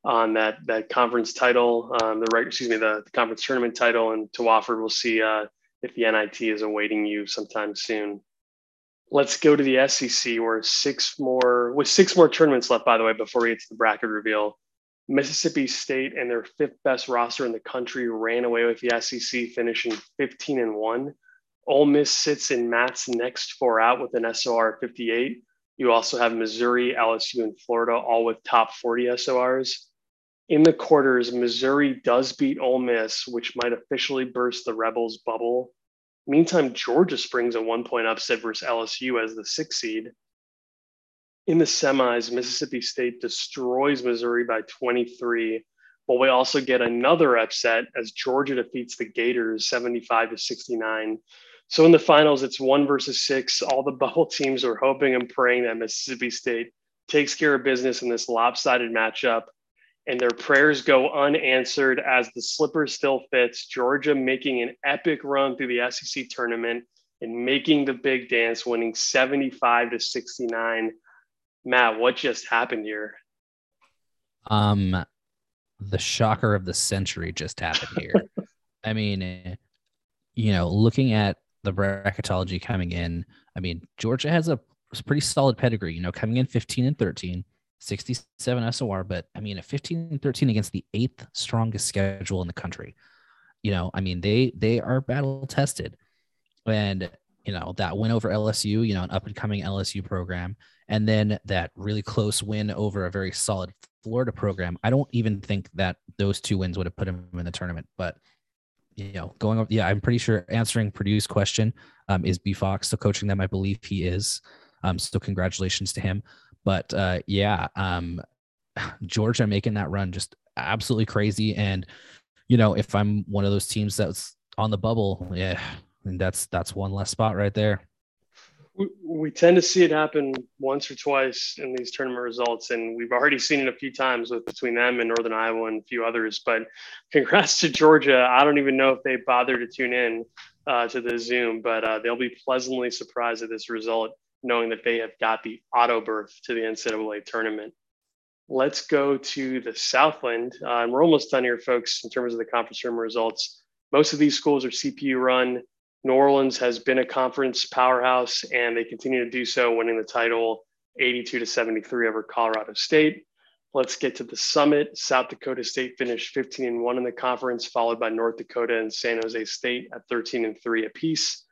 [SPEAKER 1] on that that conference title, um, the right excuse me the, the, conference tournament title, and to Wofford we'll see uh, if the NIT is awaiting you sometime soon. Let's go to the SEC where six more with six more tournaments left, by the way, before we get to the bracket reveal. Mississippi State and their fifth best roster in the country ran away with the SEC, finishing 15 and one. Ole Miss sits in Matt's next four out with an SOR 58. You also have Missouri, LSU, and Florida, all with top 40 SORs. In the quarters, Missouri does beat Ole Miss, which might officially burst the Rebels' bubble. Meantime, Georgia springs a one point upset versus LSU as the sixth seed. In the semis, Mississippi State destroys Missouri by 23. But we also get another upset as Georgia defeats the Gators 75 to 69. So in the finals, it's one versus six. All the bubble teams are hoping and praying that Mississippi State takes care of business in this lopsided matchup. And their prayers go unanswered as the slipper still fits. Georgia making an epic run through the SEC tournament and making the big dance, winning 75 to 69 Matt, what just happened here?
[SPEAKER 2] Um, the shocker of the century just happened here. I mean, you know, looking at the bracketology coming in, I mean, Georgia has a pretty solid pedigree, you know, coming in 15 and 13, 67 SOR, but I mean, a 15 and 13 against the eighth strongest schedule in the country. You know, I mean, they they are battle tested. And you know, that win over LSU, you know, an up and coming LSU program, and then that really close win over a very solid Florida program. I don't even think that those two wins would have put him in the tournament, but you know, going over, yeah, I'm pretty sure answering Purdue's question um, is B Fox still coaching them. I believe he is. Um, so congratulations to him. But uh, yeah, um, Georgia making that run just absolutely crazy. And you know, if I'm one of those teams that's on the bubble, yeah, and that's that's one less spot right there.
[SPEAKER 1] We, we tend to see it happen once or twice in these tournament results, and we've already seen it a few times with between them and Northern Iowa and a few others. But congrats to Georgia. I don't even know if they bother to tune in uh, to the Zoom, but uh, they'll be pleasantly surprised at this result, knowing that they have got the auto berth to the NCAA tournament. Let's go to the Southland. Uh, and we're almost done here, folks, in terms of the conference room results. Most of these schools are CPU run. New Orleans has been a conference powerhouse and they continue to do so, winning the title 82 to 73 over Colorado State. Let's get to the summit. South Dakota State finished 15 and 1 in the conference, followed by North Dakota and San Jose State at 13 and 3 apiece.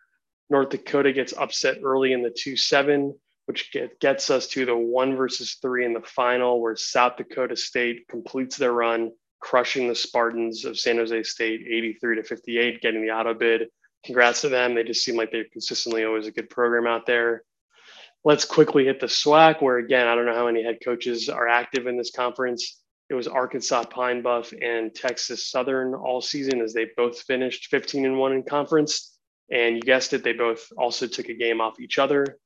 [SPEAKER 1] North Dakota gets upset early in the 2 7, which get, gets us to the 1 versus 3 in the final, where South Dakota State completes their run, crushing the Spartans of San Jose State 83 to 58, getting the auto bid congrats to them. They just seem like they're consistently always a good program out there. Let's quickly hit the SWAC, where again, I don't know how many head coaches are active in this conference. It was Arkansas Pine Bluff and Texas Southern all season as they both finished 15 and 1 in conference. And you guessed it, they both also took a game off each other.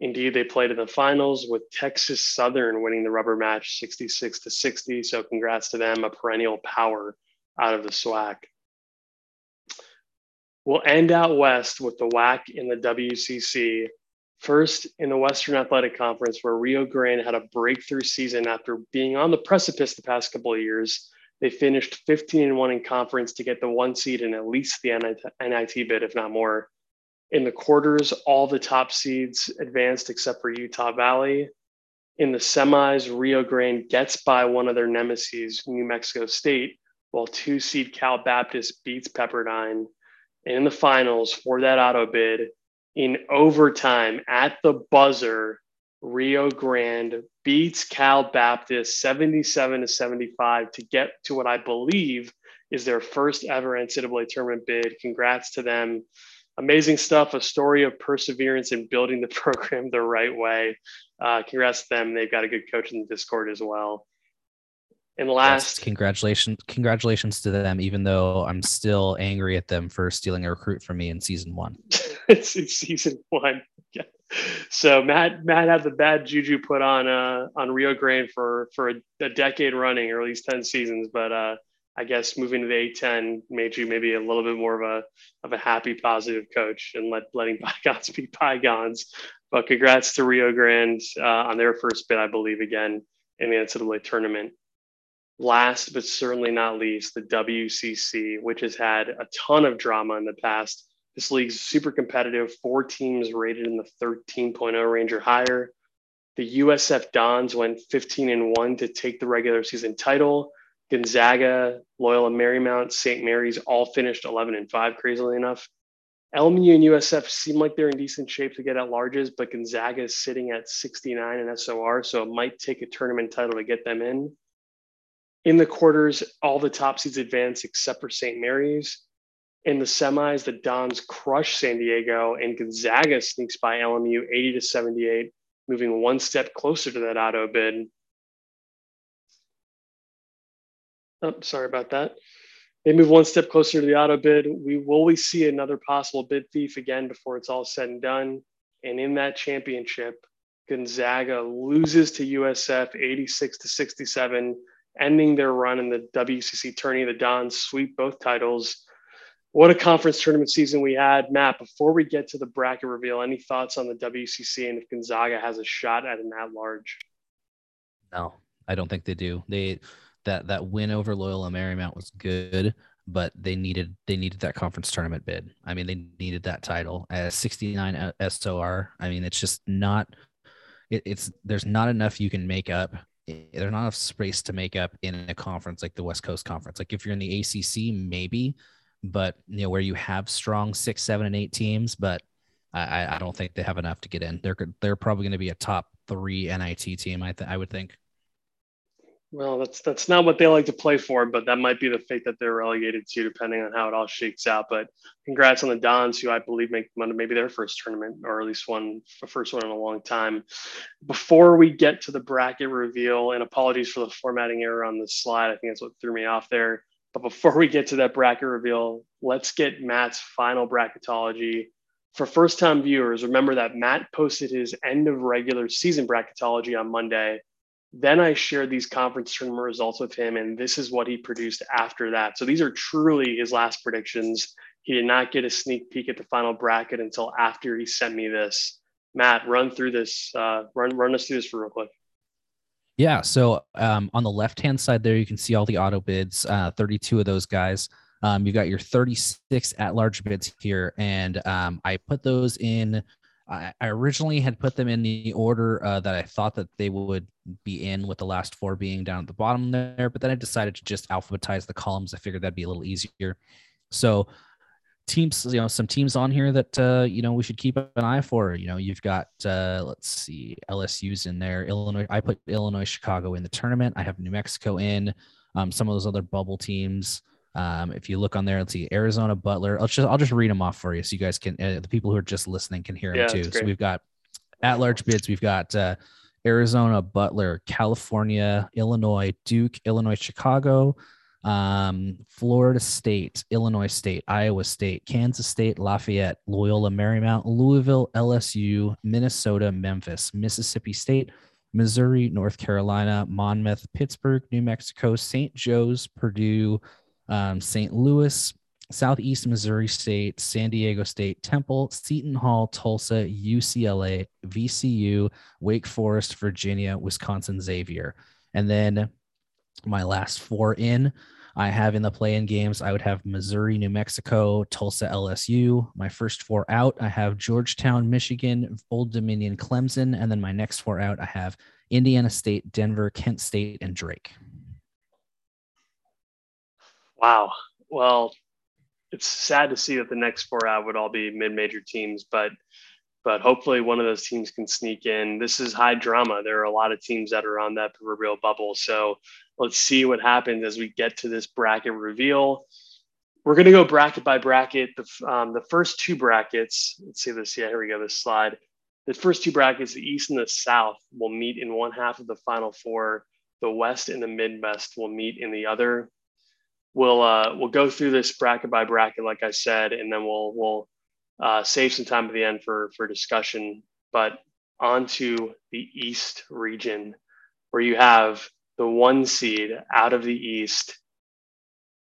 [SPEAKER 1] Indeed, they played in the finals with Texas Southern winning the rubber match 66 to 60. So congrats to them, a perennial power out of the SWAC. We'll end out west with the WAC in the WCC. First in the Western Athletic Conference, where Rio Grande had a breakthrough season after being on the precipice the past couple of years. They finished 15 and 1 in conference to get the one seed and at least the NIT bid, if not more. In the quarters, all the top seeds advanced except for Utah Valley. In the semis, Rio Grande gets by one of their nemesis, New Mexico State, while two seed Cal Baptist beats Pepperdine And in the finals for that auto bid in overtime at the buzzer. Rio Grande beats Cal Baptist 77 to 75 to get to what I believe is their first ever NCAA tournament bid. Congrats to them. amazing stuff. A story of perseverance in building the program the right way. Uh, congrats to them. They've got a good coach in the Discord as well. And last,
[SPEAKER 2] yes, congratulations, congratulations to them. Even though I'm still angry at them for stealing a recruit from me in season one.
[SPEAKER 1] it's, it's, season one. Yeah. So Matt, Matt had the bad juju put on uh, on Rio Grande for for a, a decade running, or at least ten seasons. But uh, I guess moving to the A10 made you maybe a little bit more of a of a happy, positive coach and let letting bygones be bygones. But congrats to Rio Grande uh, on their first bid, I believe, again in the NCAA tournament. Last but certainly not least, the WCC, which has had a ton of drama in the past. This league's super competitive, four teams rated in the 13.0 range or higher. The USF Dons went 15 and 1 to take the regular season title. Gonzaga, Loyola Marymount, St. Mary's all finished 11 and 5, crazily enough. LMU and USF seem like they're in decent shape to get at larges, but Gonzaga is sitting at 69 in SOR, so it might take a tournament title to get them in. In the quarters, all the top seeds advance except for St. Mary's. In the semis, the Dons crush San Diego, and Gonzaga sneaks by LMU 80 to 78, moving one step closer to that auto bid. Oh, sorry about that. They move one step closer to the auto bid. We will we see another possible bid thief again before it's all said and done. And in that championship, Gonzaga loses to USF 86 to 67 ending their run in the WCC tourney. The Dons sweep both titles. What a conference tournament season we had. Matt, before we get to the bracket reveal, any thoughts on the WCC and if Gonzaga has a shot at an at large?
[SPEAKER 2] No, I don't think they do. They that that win over Loyola Marymount was good, but they needed they needed that conference tournament bid. I mean, they needed that title as 69 SOR. I mean, it's just not it, it's there's not enough you can make up there's not enough space to make up in a conference like the West Coast Conference. Like if you're in the ACC, maybe, but you know where you have strong six, seven, and eight teams, but I, I don't think they have enough to get in. They're they're probably going to be a top three NIT team. I th- I would think.
[SPEAKER 1] Well, that's that's not what they like to play for, but that might be the fate that they're relegated to, depending on how it all shakes out. But congrats on the Dons, who I believe make maybe their first tournament, or at least one, first one in a long time. Before we get to the bracket reveal, and apologies for the formatting error on the slide, I think that's what threw me off there. But before we get to that bracket reveal, let's get Matt's final bracketology. For first time viewers, remember that Matt posted his end of regular season bracketology on Monday then I shared these conference tournament results with him, and this is what he produced after that. So these are truly his last predictions. He did not get a sneak peek at the final bracket until after he sent me this. Matt, run through this. Uh, run run us through this for real quick.
[SPEAKER 2] Yeah. So um, on the left hand side there, you can see all the auto bids. Uh, Thirty-two of those guys. Um, you got your 36 at large bids here, and um, I put those in I, originally had put them in the order uh, that I thought that they would be in, with the last four being down at the bottom there. But then I decided to just alphabetize the columns. I figured that'd be a little easier. So teams, you know, some teams on here that uh, you know we should keep an eye for. You know, you've got uh, let's see, LSU's in there. Illinois. I put Illinois, Chicago in the tournament. I have New Mexico in. Um, some of those other bubble teams. Um, if you look on there, let's see Arizona Butler. I'll just I'll just read them off for you so you guys can uh, the people who are just listening can hear them too. So we've got at large bids. We've got uh, Arizona Butler, California, Illinois, Duke, Illinois, Chicago, um, Florida State, Illinois State, Iowa State, Kansas State, Lafayette, Loyola Marymount, Louisville, LSU, Minnesota, Memphis, Mississippi State, Missouri, North Carolina, Monmouth, Pittsburgh, New Mexico, St. Joe's, Purdue, um, St. Louis, Southeast Missouri State, San Diego State, Temple, Seton Hall, Tulsa, UCLA, VCU, Wake Forest, Virginia, Wisconsin, Xavier. And then my last four in, I have in the play in games, I would have Missouri, New Mexico, Tulsa, LSU. My first four out, I have Georgetown, Michigan, Old Dominion, Clemson. And then my next four out, I have Indiana State, Denver, Kent State, and Drake.
[SPEAKER 1] Wow. Well, it's sad to see that the next four out would all be mid-major teams, but but hopefully one of those teams can sneak in. This is high drama. There are a lot of teams that are on that proverbial bubble. So let's see what happens as we get to this bracket reveal. we're going to go bracket by bracket. The, um, the first two brackets, let's see this. Yeah, here we go. This slide. The first two brackets, the East and the South, will meet in one half of the Final Four. The West and the Midwest will meet in the other. We'll uh, we'll go through this bracket by bracket, like I said, and then we'll we'll uh, save some time at the end for for discussion. But onto the East region, where you have the one seed out of the East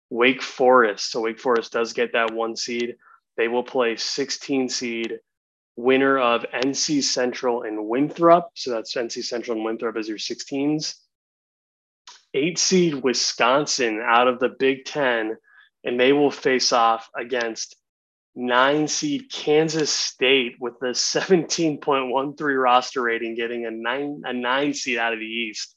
[SPEAKER 1] Wake Forest. So Wake Forest does get that one seed. They will play 16 seed winner of NC Central and Winthrop. So that's NC Central and Winthrop as your 16s. Eight seed Wisconsin out of the Big Ten, and they will face off against nine seed Kansas State with the 17.13 roster rating, getting a nine a nine seed out of the East.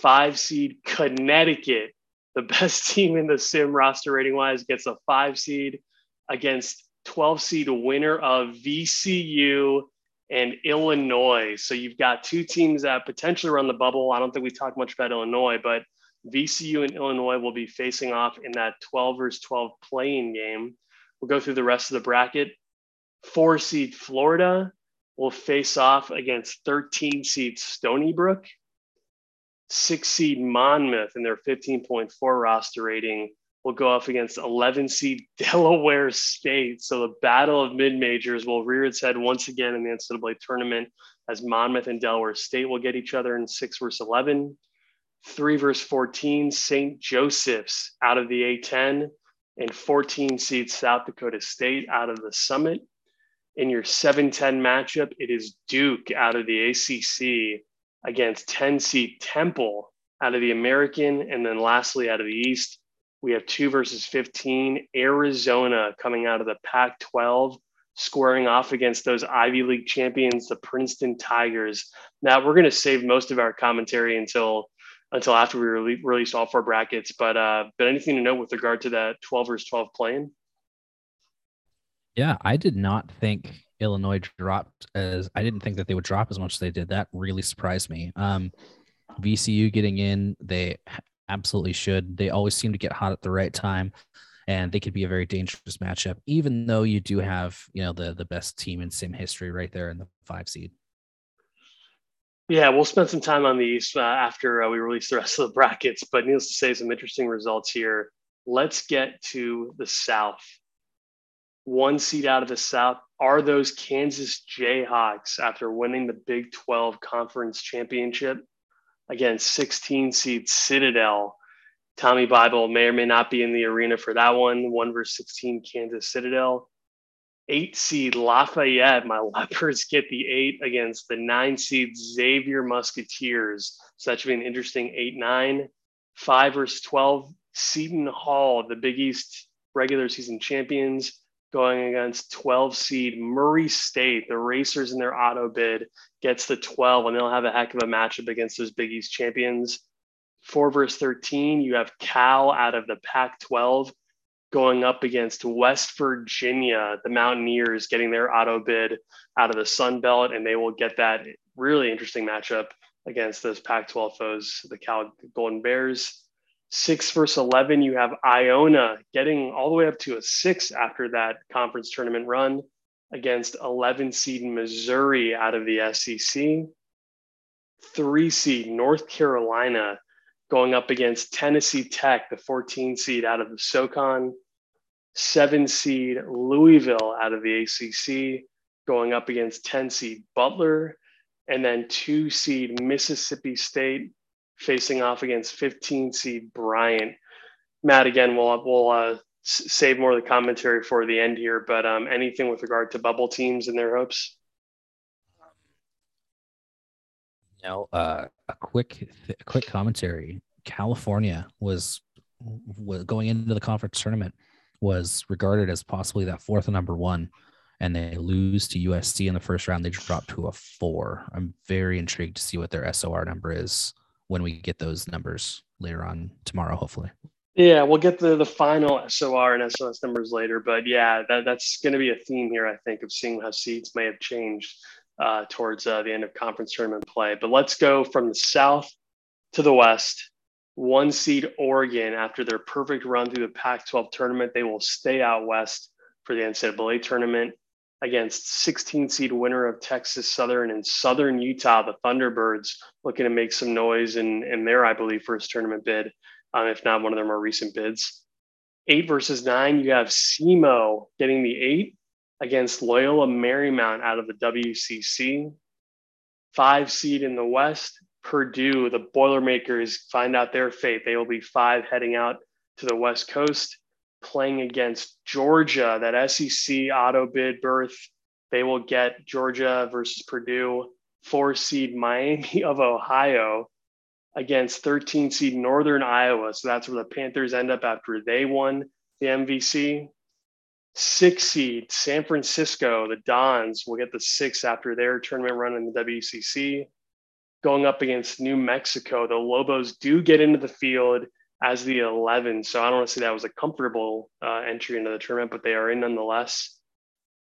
[SPEAKER 1] Five seed Connecticut the best team in the sim roster rating wise gets a five seed against 12 seed winner of VCU and Illinois. So you've got two teams that potentially run the bubble. I don't think we talked much about Illinois, but VCU and Illinois will be facing off in that 12 versus 12 play-in game. We'll go through the rest of the bracket. Four seed Florida will face off against 13 seed Stony Brook six seed Monmouth in their 15.4 roster rating will go up against 11 seed Delaware State. So the battle of mid majors will rear its head once again in the NCAA tournament as Monmouth and Delaware State will get each other in six versus 11. Three versus 14, St. Joseph's out of the A10 and 14 seed South Dakota State out of the Summit. In your 7 10 matchup, it is Duke out of the ACC against 10 seed Temple out of the American. And then lastly, out of the East, we have two versus 15, Arizona coming out of the Pac 12, squaring off against those Ivy League champions, the Princeton Tigers. Now, we're going to save most of our commentary until until after we rele- release all four brackets. But uh, but anything to note with regard to that 12 versus 12 play-in?
[SPEAKER 2] Yeah, I did not think Illinois dropped as I didn't think that they would drop as much as they did. That really surprised me. Um, VCU getting in, they absolutely should. They always seem to get hot at the right time, and they could be a very dangerous matchup. Even though you do have, you know, the the best team in sim history right there in the five seed.
[SPEAKER 1] Yeah, we'll spend some time on these uh, after uh, we release the rest of the brackets. But needless to say, some interesting results here. Let's get to the South one seed out of the South are those Kansas Jayhawks after winning the Big 12 Conference Championship against 16 seed Citadel. Tommy Bible may or may not be in the arena for that one. One versus 16 Kansas Citadel. Eight seed Lafayette. My Leopards get the eight against the nine seed Xavier Musketeers. So that should be an interesting eight nine. Five versus 12 Seton Hall, the Big East regular season champions going against 12 seed Murray State. The Racers in their auto bid gets the 12, and they'll have a heck of a matchup against those Big East champions. Four verse 13, you have Cal out of the Pac 12 going up against West Virginia, the Mountaineers getting their auto bid out of the Sun Belt, and they will get that really interesting matchup against those Pac 12 foes, the Cal Golden Bears six versus 11, you have Iona getting all the way up to a six after that conference tournament run against 11 seed Missouri out of the SEC. Three seed North Carolina going up against Tennessee Tech, the 14 seed out of the SoCon. Seven seed Louisville out of the ACC going up against 10 seed Butler. And then two seed Mississippi State facing off against 15 seed Bryant. Matt, again, we'll, we'll uh, save more of the commentary for the end here, but um, anything with regard to bubble teams and their hopes?
[SPEAKER 2] Know, uh, a quick, quick commentary. California was, was going into the conference tournament was regarded as possibly that fourth number one, and they lose to USC in the first round. They drop to a four. I'm very intrigued to see what their SOR number is when we get those numbers later on tomorrow, hopefully.
[SPEAKER 1] Yeah, we'll get the the final SOR and SOS numbers later, but yeah, that, that's going to be a theme here, I think, of seeing how seeds may have changed uh, towards uh, the end of conference tournament play. But let's go from the south to the west. one seed Oregon, after their perfect run through the Pac 12 tournament, they will stay out west for the NCAA tournament against 16 seed winner of Texas Southern and Southern Utah, the Thunderbirds, looking to make some noise in, in their, I believe, first tournament bid, um, if not one of their more recent bids. Eight versus nine, you have SEMO getting the eight against Loyola Marymount out of the WCC. Five seed in the West, Purdue, the Boilermakers find out their fate. They will be five heading out to the West Coast, playing against Georgia, that SEC auto bid berth. They will get Georgia versus Purdue, four seed Miami of Ohio against 13 seed Northern Iowa. So that's where the Panthers end up after they won the MVC. Six seed San Francisco, the Dons will get the six after their tournament run in the WCC going up against New Mexico. The Lobos do get into the field as the 11. So I don't want to say that was a comfortable uh, entry into the tournament, but they are in nonetheless.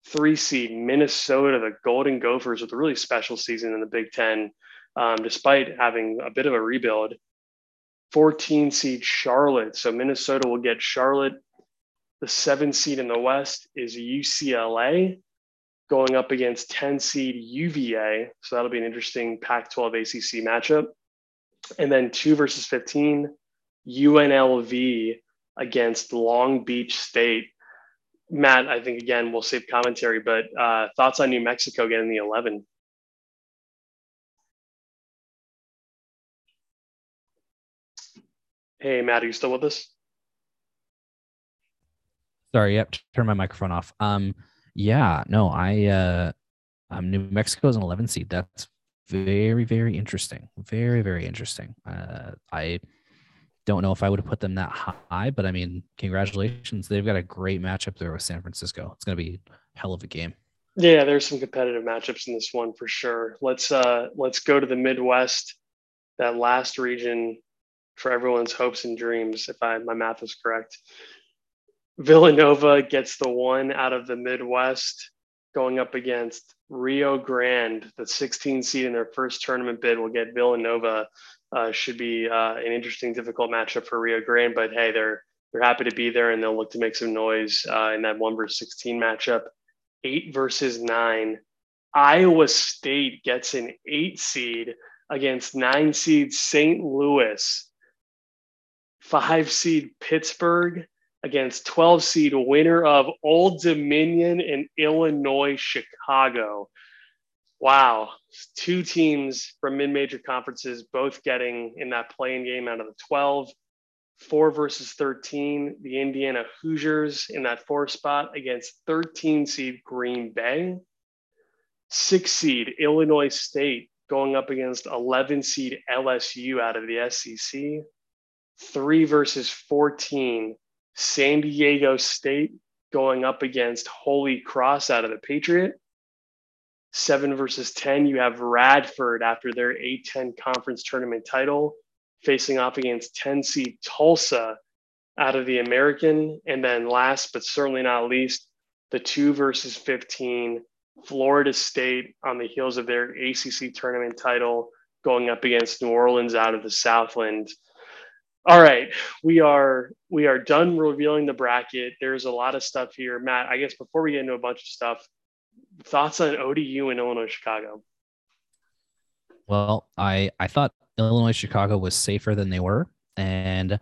[SPEAKER 1] Three seed Minnesota, the Golden Gophers, with a really special season in the Big Ten, um, despite having a bit of a rebuild. 14 seed Charlotte. So Minnesota will get Charlotte. The seven seed in the West is UCLA going up against 10 seed UVA. So that'll be an interesting Pac 12 ACC matchup. And then two versus 15, UNLV against Long Beach State. Matt, I think again, we'll save commentary, but uh, thoughts on New Mexico getting the 11? Hey, Matt, are you still with us?
[SPEAKER 2] Sorry, yep, turn my microphone off. Um, yeah, no, I uh um New Mexico is an 11 seed. That's very, very interesting. Very, very interesting. Uh I don't know if I would have put them that high, but I mean, congratulations. They've got a great matchup there with San Francisco. It's gonna be hell of a game.
[SPEAKER 1] Yeah, there's some competitive matchups in this one for sure. Let's uh let's go to the Midwest, that last region for everyone's hopes and dreams, if I my math is correct. Villanova gets the one out of the Midwest going up against Rio Grande, the 16 seed in their first tournament bid will get Villanova. Uh, should be uh, an interesting, difficult matchup for Rio Grande, but hey, they're they're happy to be there and they'll look to make some noise uh, in that one versus 16 matchup. Eight versus nine. Iowa State gets an eight seed against nine seed St. Louis. Five seed Pittsburgh against 12 seed winner of Old Dominion and Illinois Chicago. Wow, two teams from mid major conferences both getting in that play-in game out of the 12. Four versus 13, the Indiana Hoosiers in that four spot against 13 seed Green Bay. Six seed Illinois State going up against 11 seed LSU out of the SEC. Three versus 14, San Diego State going up against Holy Cross out of the Patriot. Seven versus 10, you have Radford after their A10 conference tournament title facing off against 10 seed Tulsa out of the American. And then last but certainly not least, the two versus 15, Florida State on the heels of their ACC tournament title going up against New Orleans out of the Southland. All right, we are we are done revealing the bracket. There's a lot of stuff here, Matt. I guess before we get into a bunch of stuff, thoughts on ODU and Illinois Chicago?
[SPEAKER 2] Well, I I thought Illinois Chicago was safer than they were, and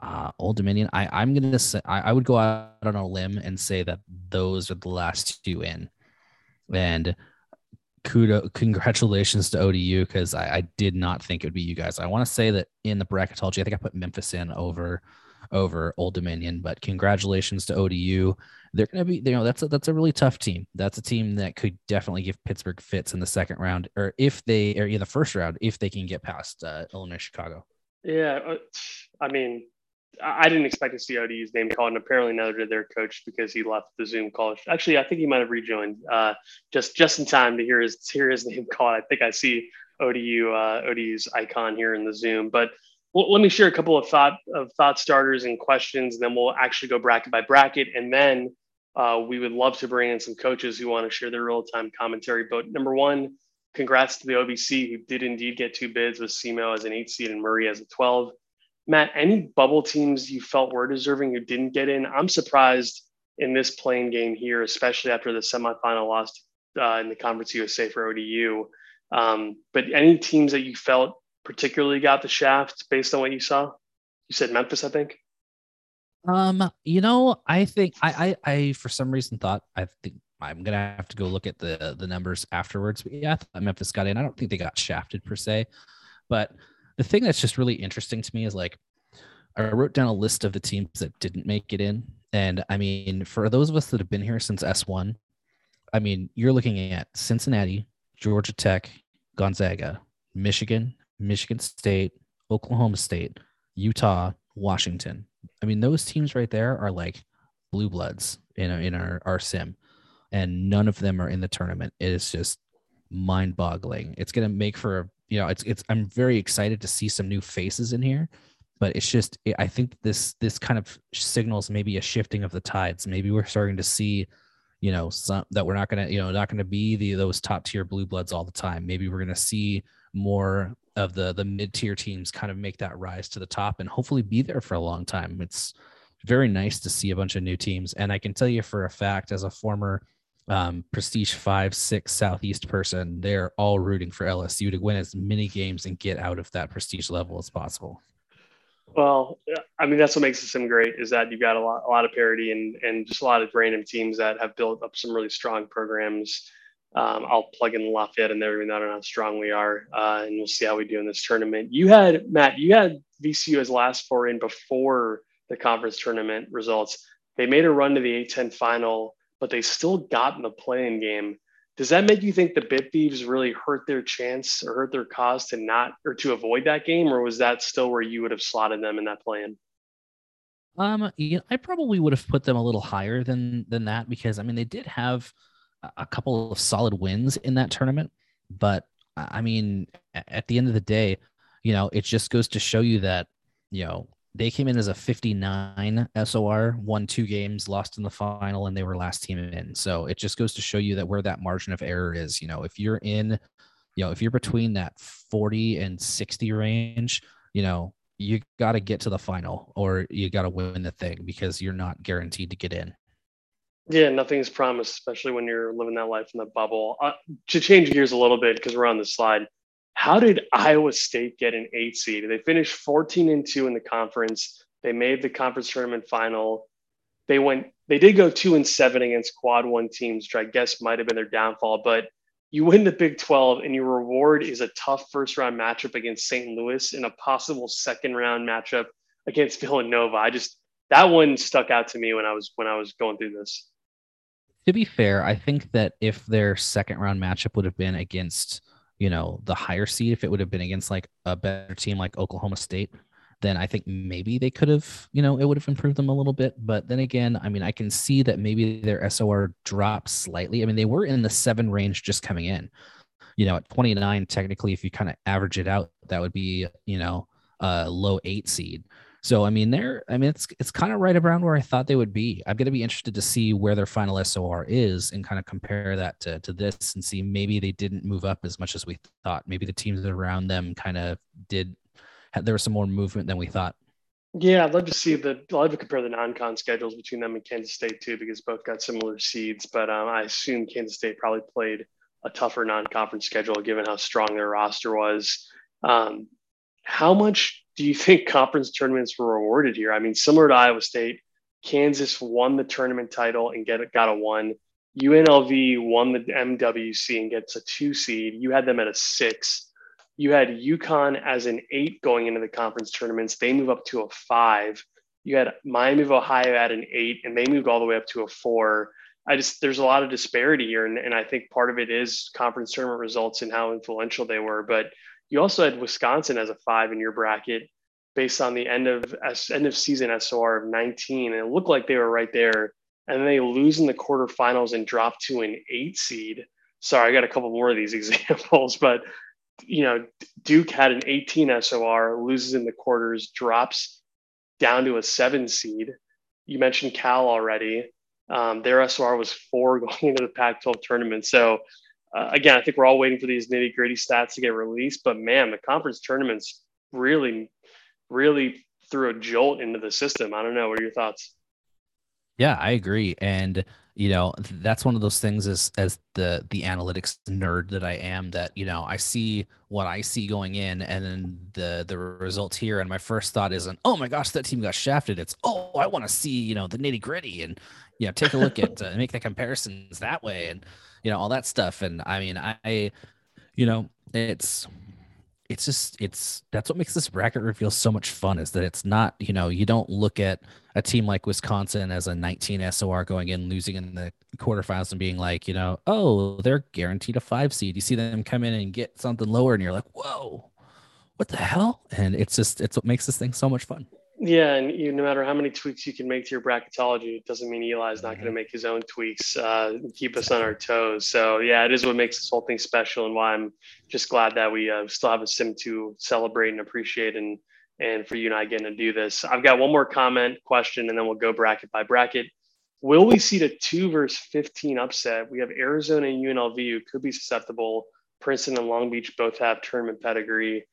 [SPEAKER 2] uh, Old Dominion. I I'm gonna say I, I would go out on a limb and say that those are the last two in, and kudo congratulations to ODU because I, I, did not think it would be you guys. I want to say that in the bracketology, I think I put Memphis in over over Old Dominion, but congratulations to ODU. They're going to be, you know, that's a, that's a really tough team. That's a team that could definitely give Pittsburgh fits in the second round, or if they, or in the first round, if they can get past uh, Illinois Chicago.
[SPEAKER 1] Yeah, uh, I mean, I didn't expect to see ODU's name called, and apparently neither did their coach because he left the Zoom call. Actually, I think he might have rejoined uh, just just in time to hear his hear his name called. I think I see ODU uh, ODU's icon here in the Zoom. But well, let me share a couple of thought of thought starters and questions, and then we'll actually go bracket by bracket, and then uh, we would love to bring in some coaches who want to share their real time commentary. But number one, congrats to the OVC who did indeed get two bids with SEMO as an eight seed and Murray as a twelve. Matt, any bubble teams you felt were deserving who didn't get in? I'm surprised in this play-in game here, especially after the semifinal loss uh, in the Conference USA for ODU. Um, but any teams that you felt particularly got the shaft based on what you saw? You said Memphis, I think.
[SPEAKER 2] Um, you know, I think I, I, I for some reason thought I think I'm gonna have to go look at the the numbers afterwards. But yeah, I thought Memphis got in. I don't think they got shafted per se, but the thing that's just really interesting to me is like I wrote down a list of the teams that didn't make it in, and I mean, for those of us that have been here since S1, I mean, you're looking at Cincinnati, Georgia Tech, Gonzaga, Michigan, Michigan State, Oklahoma State, Utah, Washington. I mean, those teams right there are like blue bloods in our, in our, our sim, and none of them are in the tournament. It is just mind boggling. It's going to make for you know, it's, it's, I'm very excited to see some new faces in here, but it's just, I think this, this kind of signals maybe a shifting of the tides. Maybe we're starting to see, you know, some that we're not going to, you know, not to be the, those top tier blue bloods all the time. Maybe we're going to see more of the the mid tier teams kind of make that rise to the top and hopefully be there for a long time. It's very nice to see a bunch of new teams, and I can tell you for a fact, as a former um, Prestige Five Six Southeast person, they're all rooting for LSU to win as many games and get out of that prestige level as possible.
[SPEAKER 1] Well, I mean that's what makes the sim great is that you've got a lot, a lot of parity and and just a lot of random teams that have built up some really strong programs um, I'll plug in Lafayette in there, even though I don't know how strong we are, uh, and we'll see how we do in this tournament. You had Matt, you had VCU as last four in before the conference tournament results. They made a run to the A10 final, but they still got in the play-in game. Does that make you think the Bid Thieves really hurt their chance or hurt their cause to not or to avoid that game, or was that still where you would have slotted them in that plan?
[SPEAKER 2] Um, you know, I probably would have put them a little higher than than that because I mean they did have a couple of solid wins in that tournament. But I mean, at the end of the day, you know, it just goes to show you that, you know, they came in as a 59 SOR, won two games, lost in the final, and they were last team in. So it just goes to show you that where that margin of error is. You know, if you're in, you know, if you're between that 40 and 60 range, you know, you got to get to the final or you got to win the thing because you're not guaranteed to get in.
[SPEAKER 1] Yeah, nothing's promised, especially when you're living that life in the bubble. Uh, to change gears a little bit, because we're on the slide, how did Iowa State get an eight seed? They finished 14 and two in the conference. They made the conference tournament final. They went, they did go two and seven against quad one teams, which I guess might have been their downfall. But you win the Big 12, and your reward is a tough first round matchup against St. Louis and a possible second round matchup against Villanova. I just that one stuck out to me when I was when I was going through this
[SPEAKER 2] to be fair, I think that if their second round matchup would have been against, you know, the higher seed, if it would have been against like a better team like Oklahoma State, then I think maybe they could have, you know, it would have improved them a little bit. But then again, I mean, I can see that maybe their SOR dropped slightly. I mean, they were in the seven range just coming in. You know, at 29, technically, if you kind of average it out, that would be, you know, a low eight seed. So I mean, they're I mean it's it's kind of right around where I thought they would be. I'm going to be interested to see where their final SOR is and kind of compare that to to this and see maybe they didn't move up as much as we thought. Maybe the teams around them kind of did. There was some more movement than we thought.
[SPEAKER 1] Yeah, I'd love to see the. I'd love to compare the non-con schedules between them and Kansas State too, because both got similar seeds. But um, I assume Kansas State probably played a tougher non-conference schedule given how strong their roster was. Um, how much do you think conference tournaments were rewarded here? I mean, similar to Iowa State, Kansas won the tournament title and get got a one. UNLV won the MWC and gets a two seed. You had them at a six. You had UConn as an eight going into the conference tournaments. They move up to a five. You had Miami of Ohio at an eight, and they moved all the way up to a four. I just there's a lot of disparity here, and, and I think part of it is conference tournament results and how influential they were. But you also had Wisconsin as a five in your bracket based on the end of end of season SOR of 19, and it looked like they were right there. And then they lose in the quarterfinals and drop to an eight seed. Sorry, I got a couple more of these examples, but you know, Duke had an 18 SOR, loses in the quarters, drops down to a seven seed. You mentioned Cal already. Um, their SOR was four going into the Pac 12 tournament. So uh, again, I think we're all waiting for these nitty gritty stats to get released. But man, the conference tournaments really, really threw a jolt into the system. I don't know. What are your thoughts?
[SPEAKER 2] Yeah, I agree. And you know, that's one of those things as as the the analytics nerd that I am that, you know, I see what I see going in and then the the results here and my first thought isn't, "Oh my gosh, that team got shafted." It's, "Oh, I want to see, you know, the nitty-gritty and you know, take a look at uh, make the comparisons that way and you know, all that stuff." And I mean, I you know, it's it's just it's that's what makes this bracket reveal so much fun is that it's not you know you don't look at a team like Wisconsin as a 19 SOR going in losing in the quarterfinals and being like you know oh they're guaranteed a five seed. You see them come in and get something lower and you're like whoa what the hell? And it's just it's what makes this thing so much fun
[SPEAKER 1] yeah, and you, no matter how many tweaks you can make to your bracketology, it doesn't mean Eli's not mm-hmm. going to make his own tweaks, uh, keep us on our toes. So yeah, it is what makes this whole thing special, and why I'm just glad that we uh, still have a sim to celebrate and appreciate, and and for you and I getting to do this. I've got one more comment question, and then we'll go bracket by bracket. Will we see the two versus 15 upset? We have Arizona and UNLV who could be susceptible. Princeton and Long Beach both have tournament pedigree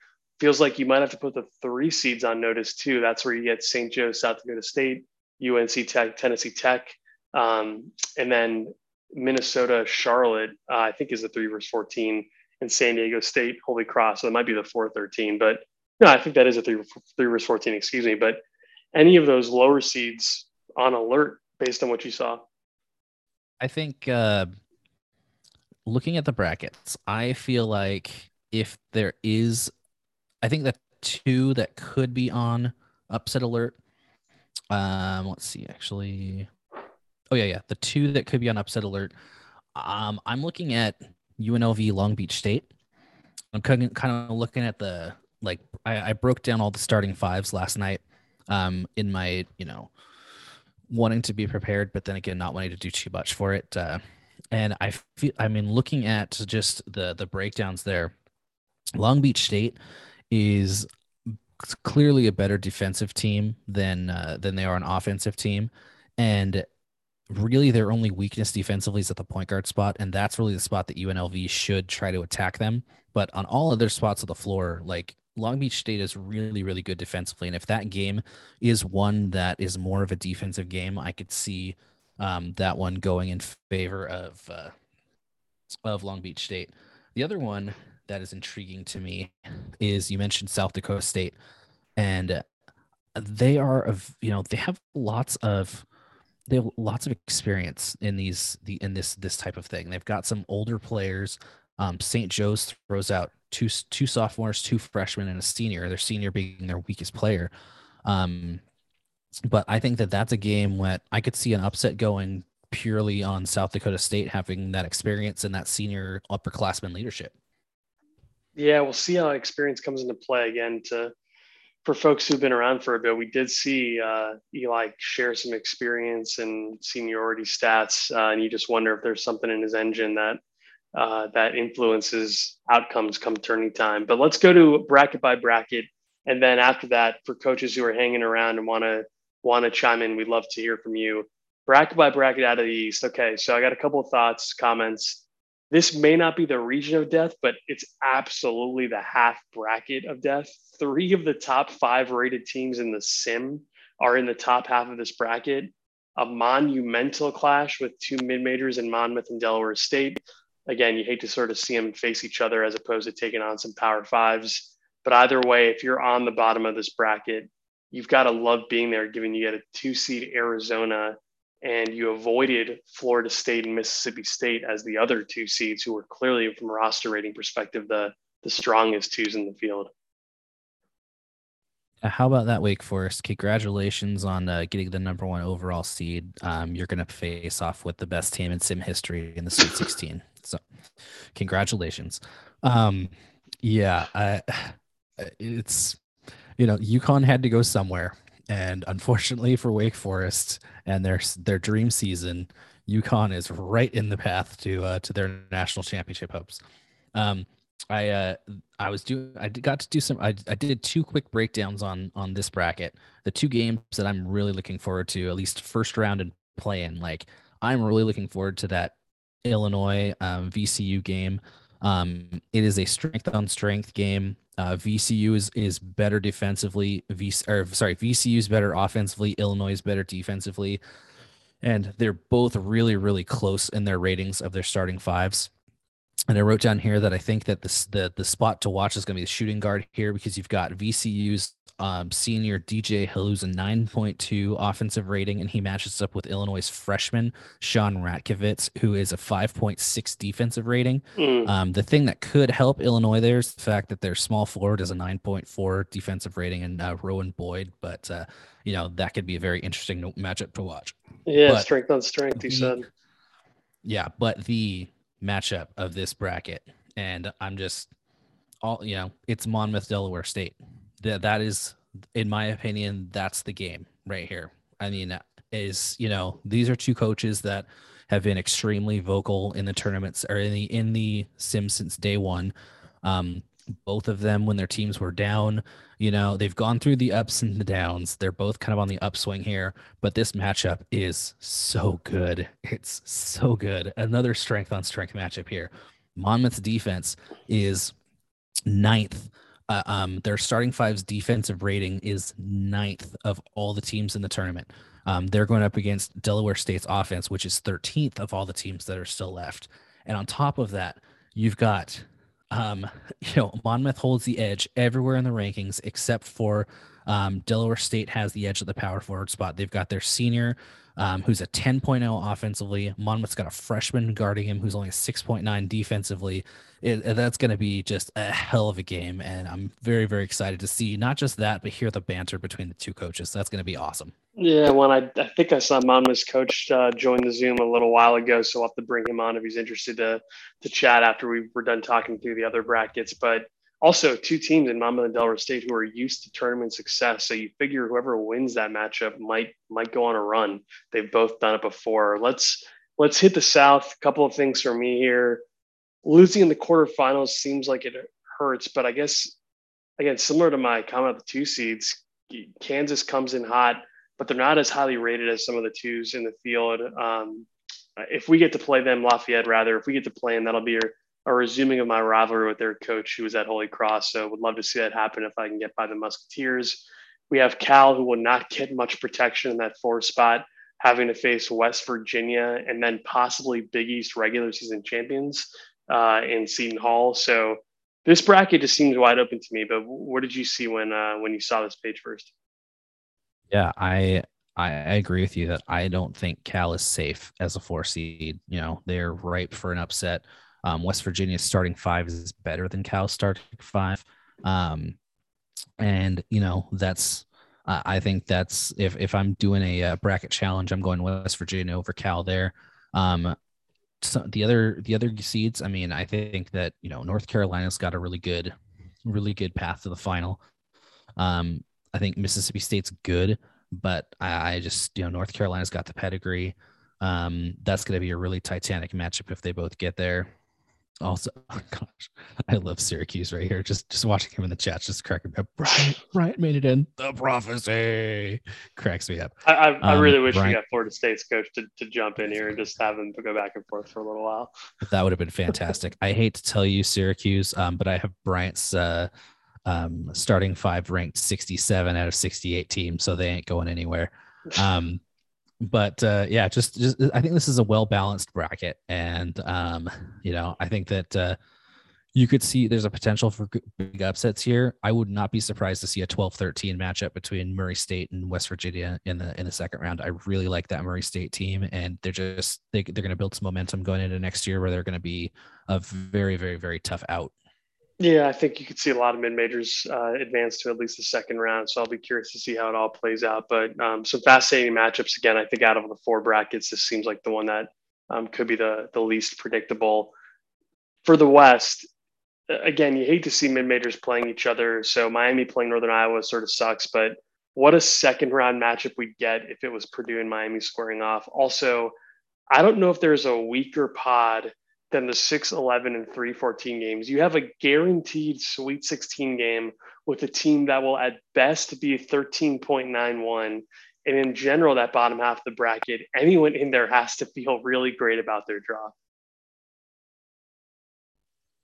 [SPEAKER 1] feels like you might have to put the three seeds on notice too. That's where you get St. Joe, South Dakota State, UNC Tech, Tennessee Tech, um, and then Minnesota, Charlotte. Uh, I think is the three versus fourteen, and San Diego State, Holy Cross. So it might be the four thirteen, but no, I think that is a three three versus fourteen. Excuse me, but any of those lower seeds on alert based on what you saw.
[SPEAKER 2] I think uh, looking at the brackets, I feel like if there is I think the two that could be on upset alert. Um, let's see, actually. Oh yeah, yeah, the two that could be on upset alert. Um, I'm looking at UNLV Long Beach State. I'm kind of, looking at the like I, I broke down all the starting fives last night. Um, in my you know wanting to be prepared, but then again not wanting to do too much for it. Uh, and I feel I mean looking at just the the breakdowns there, Long Beach State is clearly a better defensive team than uh, than they are an offensive team, and really their only weakness defensively is at the point guard spot, and that's really the spot that UNLV should try to attack them. But on all other spots of the floor, like Long Beach State is really, really good defensively, and if that game is one that is more of a defensive game, I could see um, that one going in favor of uh, of Long Beach State. The other one that is intriguing to me is you mentioned South Dakota State, and they are of you know they have lots of they have lots of experience in these the in this this type of thing. They've got some older players. Um, St. Joe's throws out two two sophomores, two freshmen, and a senior. Their senior being their weakest player. Um, but I think that that's a game that I could see an upset going purely on South Dakota State having that experience and that senior upperclassman leadership.
[SPEAKER 1] Yeah, we'll see how experience comes into play again. To for folks who've been around for a bit, we did see uh, Eli share some experience and seniority stats, uh, and you just wonder if there's something in his engine that uh, that influences outcomes come turning time. But let's go to bracket by bracket, and then after that, for coaches who are hanging around and want to want to chime in, we'd love to hear from you. Bracket by bracket out of the East. Okay, so I got a couple of thoughts, comments this may not be the region of death, but it's absolutely the half bracket of death. Three of the top five rated teams in the sim are in the top half of this bracket. A monumental clash with two mid majors in Monmouth and Delaware State. Again, you hate to sort of see them face each other as opposed to taking on some power fives. But either way, if you're on the bottom of this bracket, you've got to love being there, given you get a two seed Arizona and you avoided Florida State and Mississippi State as the other two seeds, who were clearly, from a roster rating perspective, the the strongest twos in the field.
[SPEAKER 2] Uh, how about that, Wake Forest? Congratulations on uh, getting the number one overall seed. Um, you're going to face off with the best team in sim history in the Sweet 16. So, congratulations. Um, yeah, I, it's you know, UConn had to go somewhere, and unfortunately for Wake Forest and their their dream season, UConn is right in the path to uh, to their national championship hopes. Um, I uh, I was doing I got to do some I, I did two quick breakdowns on on this bracket. The two games that I'm really looking forward to, at least first round and play in. Like I'm really looking forward to that Illinois um, VCU game. Um, it is a strength on strength game. Uh, VCU is is better defensively. V or sorry, VCU is better offensively. Illinois is better defensively, and they're both really really close in their ratings of their starting fives. And I wrote down here that I think that this the the spot to watch is going to be the shooting guard here because you've got VCU's um, senior DJ who's a 9.2 offensive rating, and he matches up with Illinois' freshman Sean Ratkovitz, who is a 5.6 defensive rating. Mm. Um, the thing that could help Illinois there is the fact that their small forward is a 9.4 defensive rating, and uh, Rowan Boyd, but uh, you know that could be a very interesting matchup to watch.
[SPEAKER 1] Yeah, but strength on strength, you said.
[SPEAKER 2] Yeah, but the matchup of this bracket, and I'm just all you know, it's Monmouth, Delaware State that that is, in my opinion, that's the game right here. I mean, is you know these are two coaches that have been extremely vocal in the tournaments or in the in the sim since day one. Um, both of them when their teams were down you know they've gone through the ups and the downs they're both kind of on the upswing here but this matchup is so good it's so good another strength on strength matchup here monmouth's defense is ninth uh, um, their starting five's defensive rating is ninth of all the teams in the tournament. Um, they're going up against Delaware State's offense, which is 13th of all the teams that are still left. And on top of that, you've got, um, you know, Monmouth holds the edge everywhere in the rankings except for um, Delaware State has the edge at the power forward spot. They've got their senior um, who's a 10.0 offensively. Monmouth's got a freshman guarding him who's only a 6.9 defensively. It, that's going to be just a hell of a game. And I'm very, very excited to see not just that, but hear the banter between the two coaches. That's going to be awesome.
[SPEAKER 1] Yeah, when I, I think I saw Monmouth's coach uh, join the Zoom a little while ago, so I'll have to bring him on if he's interested to to chat after we were done talking through the other brackets. But also two teams in Monmouth and Delaware State who are used to tournament success. So you figure whoever wins that matchup might might go on a run. They've both done it before. Let's let's hit the South. A couple of things for me here. Losing in the quarterfinals seems like it hurts, but I guess again, similar to my comment about the two seeds, Kansas comes in hot, but they're not as highly rated as some of the twos in the field. Um, if we get to play them, Lafayette rather, if we get to play them, that'll be your a resuming of my rivalry with their coach who was at Holy Cross. So would love to see that happen if I can get by the Musketeers. We have Cal, who will not get much protection in that four spot, having to face West Virginia and then possibly Big East regular season champions uh, in Seton Hall. So this bracket just seems wide open to me. But what did you see when uh, when you saw this page first?
[SPEAKER 2] Yeah, I I, agree with you that I don't think Cal is safe as a four seed. You know, they're ripe for an upset. Um, West Virginia's starting five is better than Cal's starting five. Um, and, you know, that's, uh, I think that's if, if I'm doing a, uh, bracket challenge, I'm going West Virginia over Cal there. Um, so the other the other seeds, I mean, I think that you know North Carolina's got a really good, really good path to the final. Um, I think Mississippi State's good, but I, I just you know North Carolina's got the pedigree. Um, that's going to be a really titanic matchup if they both get there also oh gosh i love syracuse right here. Just just watching him in the chat just cracking me up. Bryant bryant made it in. The prophecy cracks me up.
[SPEAKER 1] I, I, um, I really wish bryant, we got florida state's coach to, to jump in here and just have him go back and forth for a little while.
[SPEAKER 2] That would have been fantastic. I hate to tell you syracuse um, but i have bryant's uh, um, starting five ranked 67 out of 68 teams so they ain't going anywhere. Um, but uh, yeah, just just I think this is a well balanced bracket, and um, you know I think that uh, you could see there's a potential for big upsets here. I would not be surprised to see a 12-13 matchup between Murray State and West Virginia in the in the second round. I really like that Murray State team, and they're just they, they're going to build some momentum going into next year, where they're going to be a very very very tough out
[SPEAKER 1] yeah, I think you could see a lot of mid majors uh, advance to at least the second round. So I'll be curious to see how it all plays out. But um, some fascinating matchups again. I think out of the four brackets, this seems like the one that um, could be the the least predictable. For the West, again, you hate to see mid majors playing each other. So Miami playing Northern Iowa sort of sucks. But what a second round matchup we'd get if it was Purdue and Miami squaring off. Also, I don't know if there's a weaker pod than the 6 11 and 3 14 games. You have a guaranteed Sweet 16 game with a team that will at best be 13.91. And in general, that bottom half of the bracket, anyone in there has to feel really great about their draw.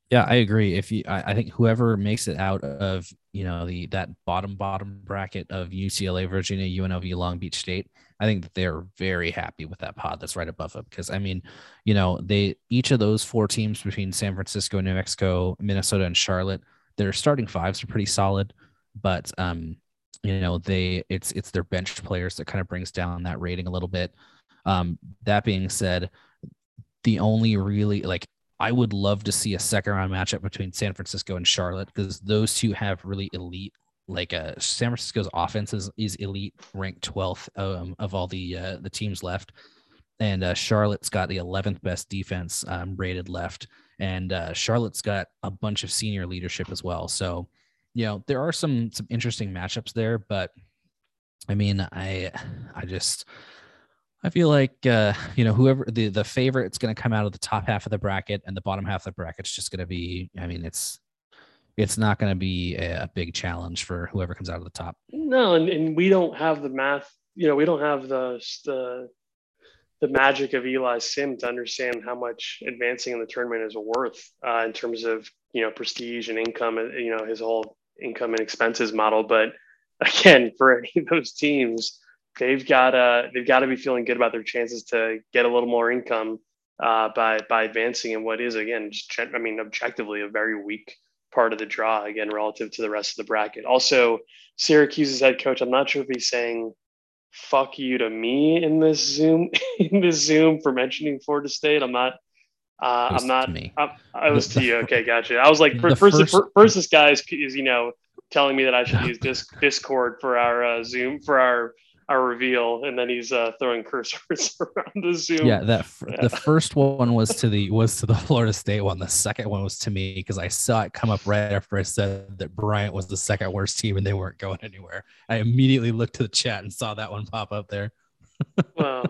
[SPEAKER 2] Yeah, I agree. If you, I, I, think whoever makes it out of you know the that bottom bottom bracket of UCLA, Virginia, UNLV, Long Beach State, I think that they're very happy with that pod that's right above them because I mean, you know, they each of those four teams between San Francisco, New Mexico, Minnesota, and Charlotte, their starting fives are pretty solid, but um, you know, they it's it's their bench players that kind of brings down that rating a little bit. Um, that being said, the only really like I would love to see a second round matchup between San Francisco and Charlotte because those two have really elite. Like uh, San Francisco's offense is, is elite, ranked 12th um, of all the uh, the teams left, and uh, Charlotte's got the 11th best defense um, rated left, and uh, Charlotte's got a bunch of senior leadership as well. So, you know, there are some some interesting matchups there, but I mean, I I just I feel like uh, you know whoever the the favorite it's going to come out of the top half of the bracket, and the bottom half of the bracket's just going to be. I mean, it's it's not going to be a, a, big challenge for whoever comes out of the top.
[SPEAKER 1] No, and, and we don't have the math. You know, we don't have the the the magic of Eli Sim to understand how much advancing in the tournament is worth uh, in terms of you know prestige and income. And you know his whole income and expenses model. But again, for any of those teams they've got to they've got to be feeling good about their chances to get a little more income uh, by by advancing in what is again just I mean objectively a very weak part of the draw again relative to the rest of the bracket. Also, Syracuse's head coach, I'm not sure if he's saying "fuck you" to me in this Zoom in this Zoom for mentioning Florida State. I'm not. Uh, I'm not. I, I was to you. Okay, gotcha. I was like, first, first, first, this guy is, is you know telling me that I should use Discord for our uh, Zoom for our our reveal, and then he's uh, throwing cursors around the Zoom.
[SPEAKER 2] Yeah, that f- yeah. the first one was to the was to the Florida State one. The second one was to me because I saw it come up right after I said that Bryant was the second worst team and they weren't going anywhere. I immediately looked to the chat and saw that one pop up there.
[SPEAKER 1] well,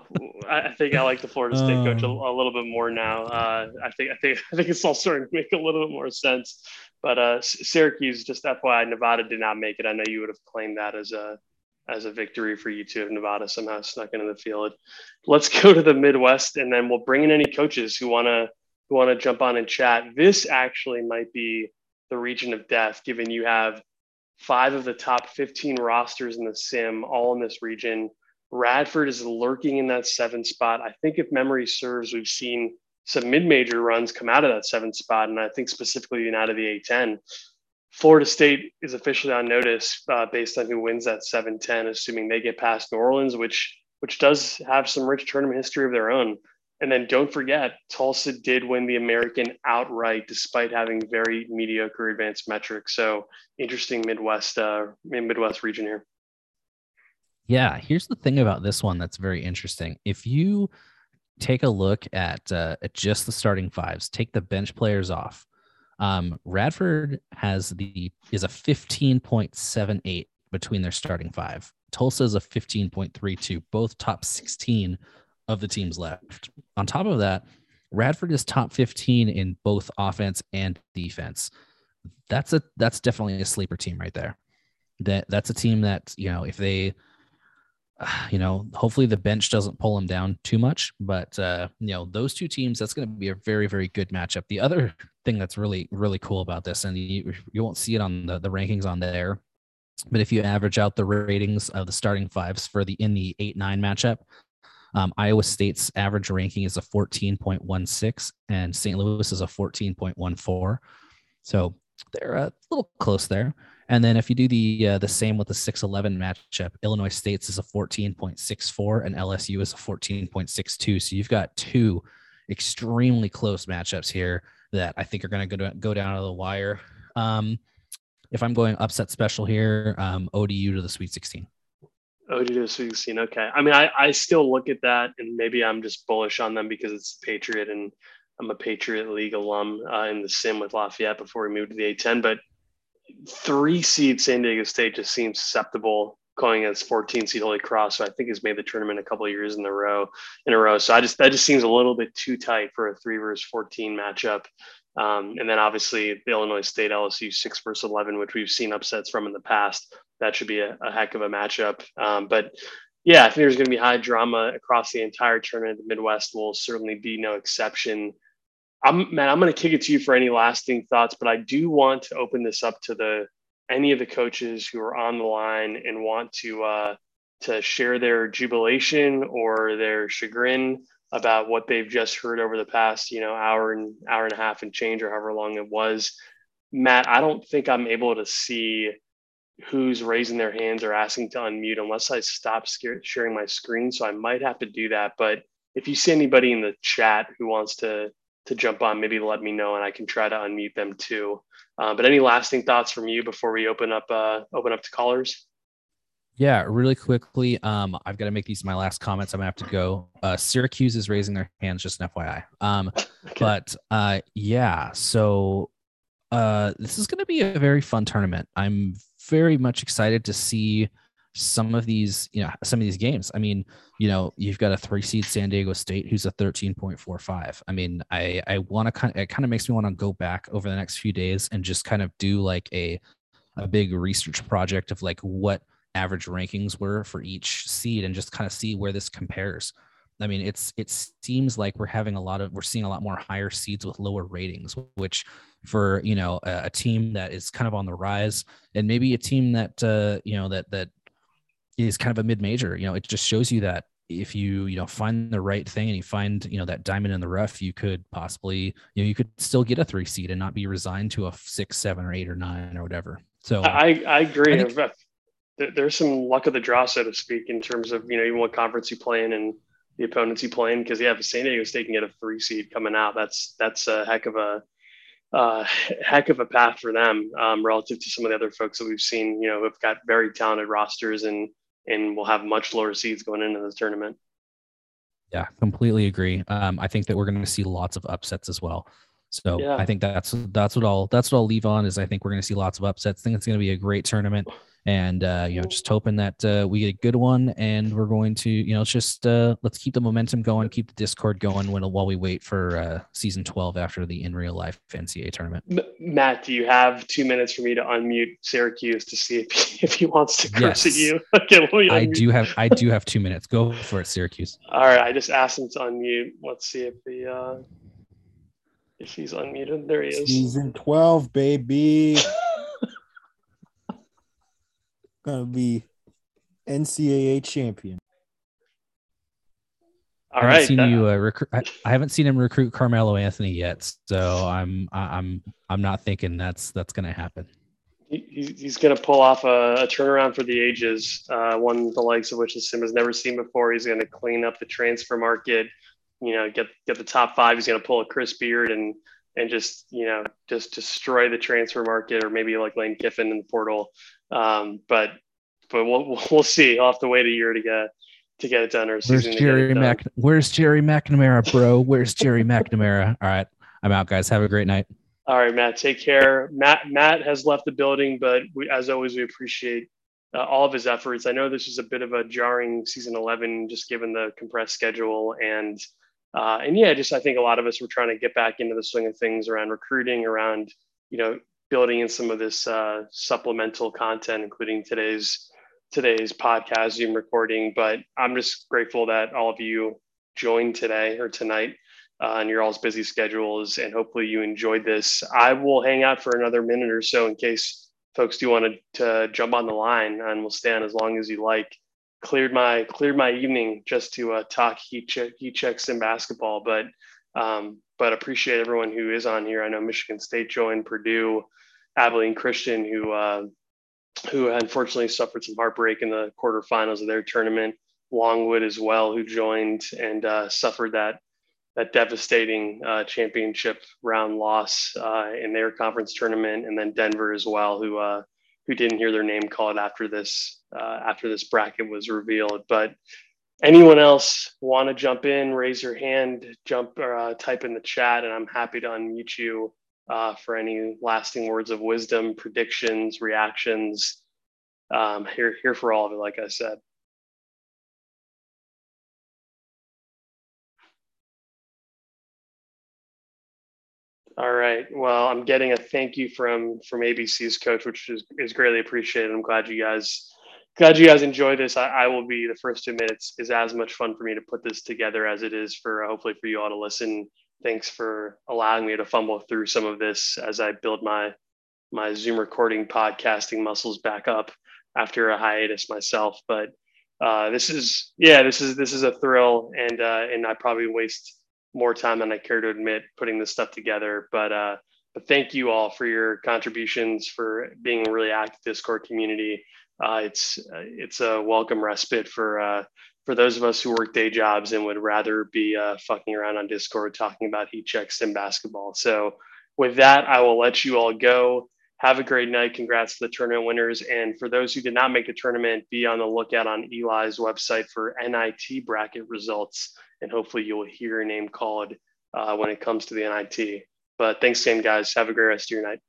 [SPEAKER 1] I think I like the Florida State coach a, um. a little bit more now. Uh, I think I think I think it's all starting to make a little bit more sense. But uh, Syracuse, just FYI, Nevada did not make it. I know you would have claimed that as a as a victory for you two if Nevada somehow snuck into the field. Let's go to the Midwest and then we'll bring in any coaches who want to who want to jump on and chat. This actually might be the region of death, given you have five of the top 15 rosters in the sim all in this region. Radford is lurking in that seven spot. I think if memory serves, we've seen some mid-major runs come out of that seven spot, and I think specifically out of the A10. Florida State is officially on notice uh, based on who wins that 7-10, assuming they get past New Orleans, which which does have some rich tournament history of their own. And then don't forget, Tulsa did win the American outright, despite having very mediocre advanced metrics. So interesting Midwest uh, Midwest region here.
[SPEAKER 2] Yeah, here's the thing about this one that's very interesting. If you take a look at, uh, at just the starting fives, take the bench players off, um, Radford has the is a 15.78 between their starting five. Tulsa is a 15.32, both top 16 of the teams left. On top of that, Radford is top 15 in both offense and defense. That's a that's definitely a sleeper team right there. That that's a team that, you know, if they you know, hopefully the bench doesn't pull them down too much. But uh, you know, those two teams, that's going to be a very, very good matchup. The other thing that's really, really cool about this, and you, you won't see it on the, the rankings on there, but if you average out the ratings of the starting fives for the in the eight nine matchup, um, Iowa State's average ranking is a 14.16, and St. Louis is a 14.14. So they're a little close there. And then if you do the uh, the same with the 6-11 matchup, Illinois State's is a 14.64 and LSU is a 14.62. So you've got two extremely close matchups here that I think are going to go down to the wire. Um, if I'm going upset special here, um, ODU to the Sweet 16.
[SPEAKER 1] ODU to the Sweet 16. Okay. I mean, I, I still look at that and maybe I'm just bullish on them because it's Patriot and I'm a Patriot League alum uh, in the sim with Lafayette before we moved to the A10. But three seed San Diego State just seems susceptible going as 14 seed Holy Cross, I think has made the tournament a couple of years in a row in a row. So I just that just seems a little bit too tight for a three versus 14 matchup. Um, and then obviously the Illinois State LSU six versus 11, which we've seen upsets from in the past. That should be a, a heck of a matchup. Um, but yeah, I think there's going to be high drama across the entire tournament. The Midwest will certainly be no exception. I'm man, I'm going to kick it to you for any lasting thoughts, but I do want to open this up to the any of the coaches who are on the line and want to uh, to share their jubilation or their chagrin about what they've just heard over the past, you know, hour and hour and a half and change or however long it was. Matt, I don't think I'm able to see who's raising their hands or asking to unmute unless I stop sharing my screen. So I might have to do that. But if you see anybody in the chat who wants to to jump on, maybe let me know and I can try to unmute them too. Uh, but any lasting thoughts from you before we open up uh, open up to callers?
[SPEAKER 2] Yeah, really quickly. Um, I've got to make these my last comments. I'm gonna have to go. Uh, Syracuse is raising their hands, just an FYI. Um, okay. but uh, yeah, so uh, this is gonna be a very fun tournament. I'm very much excited to see some of these, you know, some of these games. I mean, you know, you've got a three seed San Diego State who's a 13.45. I mean, I I want to kind of it kind of makes me want to go back over the next few days and just kind of do like a a big research project of like what average rankings were for each seed and just kind of see where this compares. I mean, it's it seems like we're having a lot of we're seeing a lot more higher seeds with lower ratings, which for you know a, a team that is kind of on the rise and maybe a team that uh, you know that that is kind of a mid major. You know, it just shows you that if you you know find the right thing and you find you know that diamond in the rough, you could possibly you know you could still get a three seed and not be resigned to a six, seven, or eight or nine or whatever. So
[SPEAKER 1] I I agree. I think, there's some luck of the draw, so to speak, in terms of you know even what conference you play in and the opponents you play in. Because yeah, if San Diego State can get a three seed coming out, that's that's a heck of a uh, heck of a path for them um, relative to some of the other folks that we've seen. You know, who've got very talented rosters and and we'll have much lower seeds going into this tournament.
[SPEAKER 2] Yeah, completely agree. Um, I think that we're going to see lots of upsets as well. So yeah. I think that's that's what I'll that's what I'll leave on is I think we're going to see lots of upsets. I think it's going to be a great tournament and uh, you know just hoping that uh, we get a good one and we're going to you know just uh, let's keep the momentum going keep the discord going when, while we wait for uh, season 12 after the in real life ncaa tournament.
[SPEAKER 1] Matt do you have two minutes for me to unmute syracuse to see if he, if he wants to curse yes. at you?
[SPEAKER 2] Okay, i do have i do have two minutes. Go for it syracuse.
[SPEAKER 1] All right i just asked him to unmute. Let's see if the uh if he's unmuted. There he is.
[SPEAKER 3] Season 12 baby gonna be NCAA champion.
[SPEAKER 1] All I haven't
[SPEAKER 2] right, seen that, you uh, recruit. I, I, haven't seen him recruit Carmelo Anthony yet, so I'm I'm I'm not thinking that's that's gonna happen.
[SPEAKER 1] He, he's going to pull off a, a, turnaround for the ages, uh, one the likes of which the sim has never seen before. He's going to clean up the transfer market, you know, get get the top five. He's going to pull a Chris Beard and and just you know just destroy the transfer market, or maybe like Lane Kiffin in the portal. Um, but but we'll we'll see. I'll have to wait a year to get to get it done or
[SPEAKER 2] Where's Gerry Mac? Where's Gerry McNamara, bro? Where's Gerry McNamara? All right, I'm out, guys. Have a great night.
[SPEAKER 1] All right, Matt. Take care. Matt Matt has left the building, but we, as always, we appreciate uh, all of his efforts. I know this is a bit of a jarring season 11, just given the compressed schedule and. Uh, and yeah, just I think a lot of us were trying to get back into the swing of things around recruiting, around you know building in some of this uh, supplemental content, including today's today's podcast Zoom recording. But I'm just grateful that all of you joined today or tonight uh, on your all's busy schedules, and hopefully you enjoyed this. I will hang out for another minute or so in case folks do want to, to jump on the line, and we'll stand as long as you like. Cleared my cleared my evening just to uh, talk heat check heat checks in basketball, but um, but appreciate everyone who is on here. I know Michigan State joined, Purdue, Abilene Christian, who uh, who unfortunately suffered some heartbreak in the quarterfinals of their tournament. Longwood as well, who joined and uh, suffered that that devastating uh, championship round loss uh, in their conference tournament, and then Denver as well, who uh, who didn't hear their name called after this uh, after this bracket was revealed. But anyone else want to jump in, raise your hand, jump or uh, type in the chat, and I'm happy to unmute you uh, for any lasting words of wisdom, predictions, reactions. Um, here, here for all of it, like I said. All right. Well, I'm getting a thank you from from ABC's coach, which is, is greatly appreciated. I'm glad you guys glad you guys enjoy this. I, I, will be the first to admit it's is as much fun for me to put this together as it is for uh, hopefully for you all to listen thanks for allowing me to fumble through some of this as I build my my Zoom recording podcasting muscles back up after a hiatus myself. But uh, this is yeah, this is this is a thrill, and uh, and I probably waste more time than I care to admit putting this stuff together. But uh, but thank you all for your contributions for being a really active Discord community. Uh, it's uh, it's a welcome respite for uh, for those of us who work day jobs and would rather be uh, fucking around on Discord talking about heat checks and basketball. So with that, I will let you all go. Have a great night. Congrats to the tournament winners. And for those who did not make the tournament, be on the lookout on Eli's website for NIT bracket results. And hopefully you'll hear your name called uh, when it comes to the NIT. But thanks again, guys. Have a great rest of your night.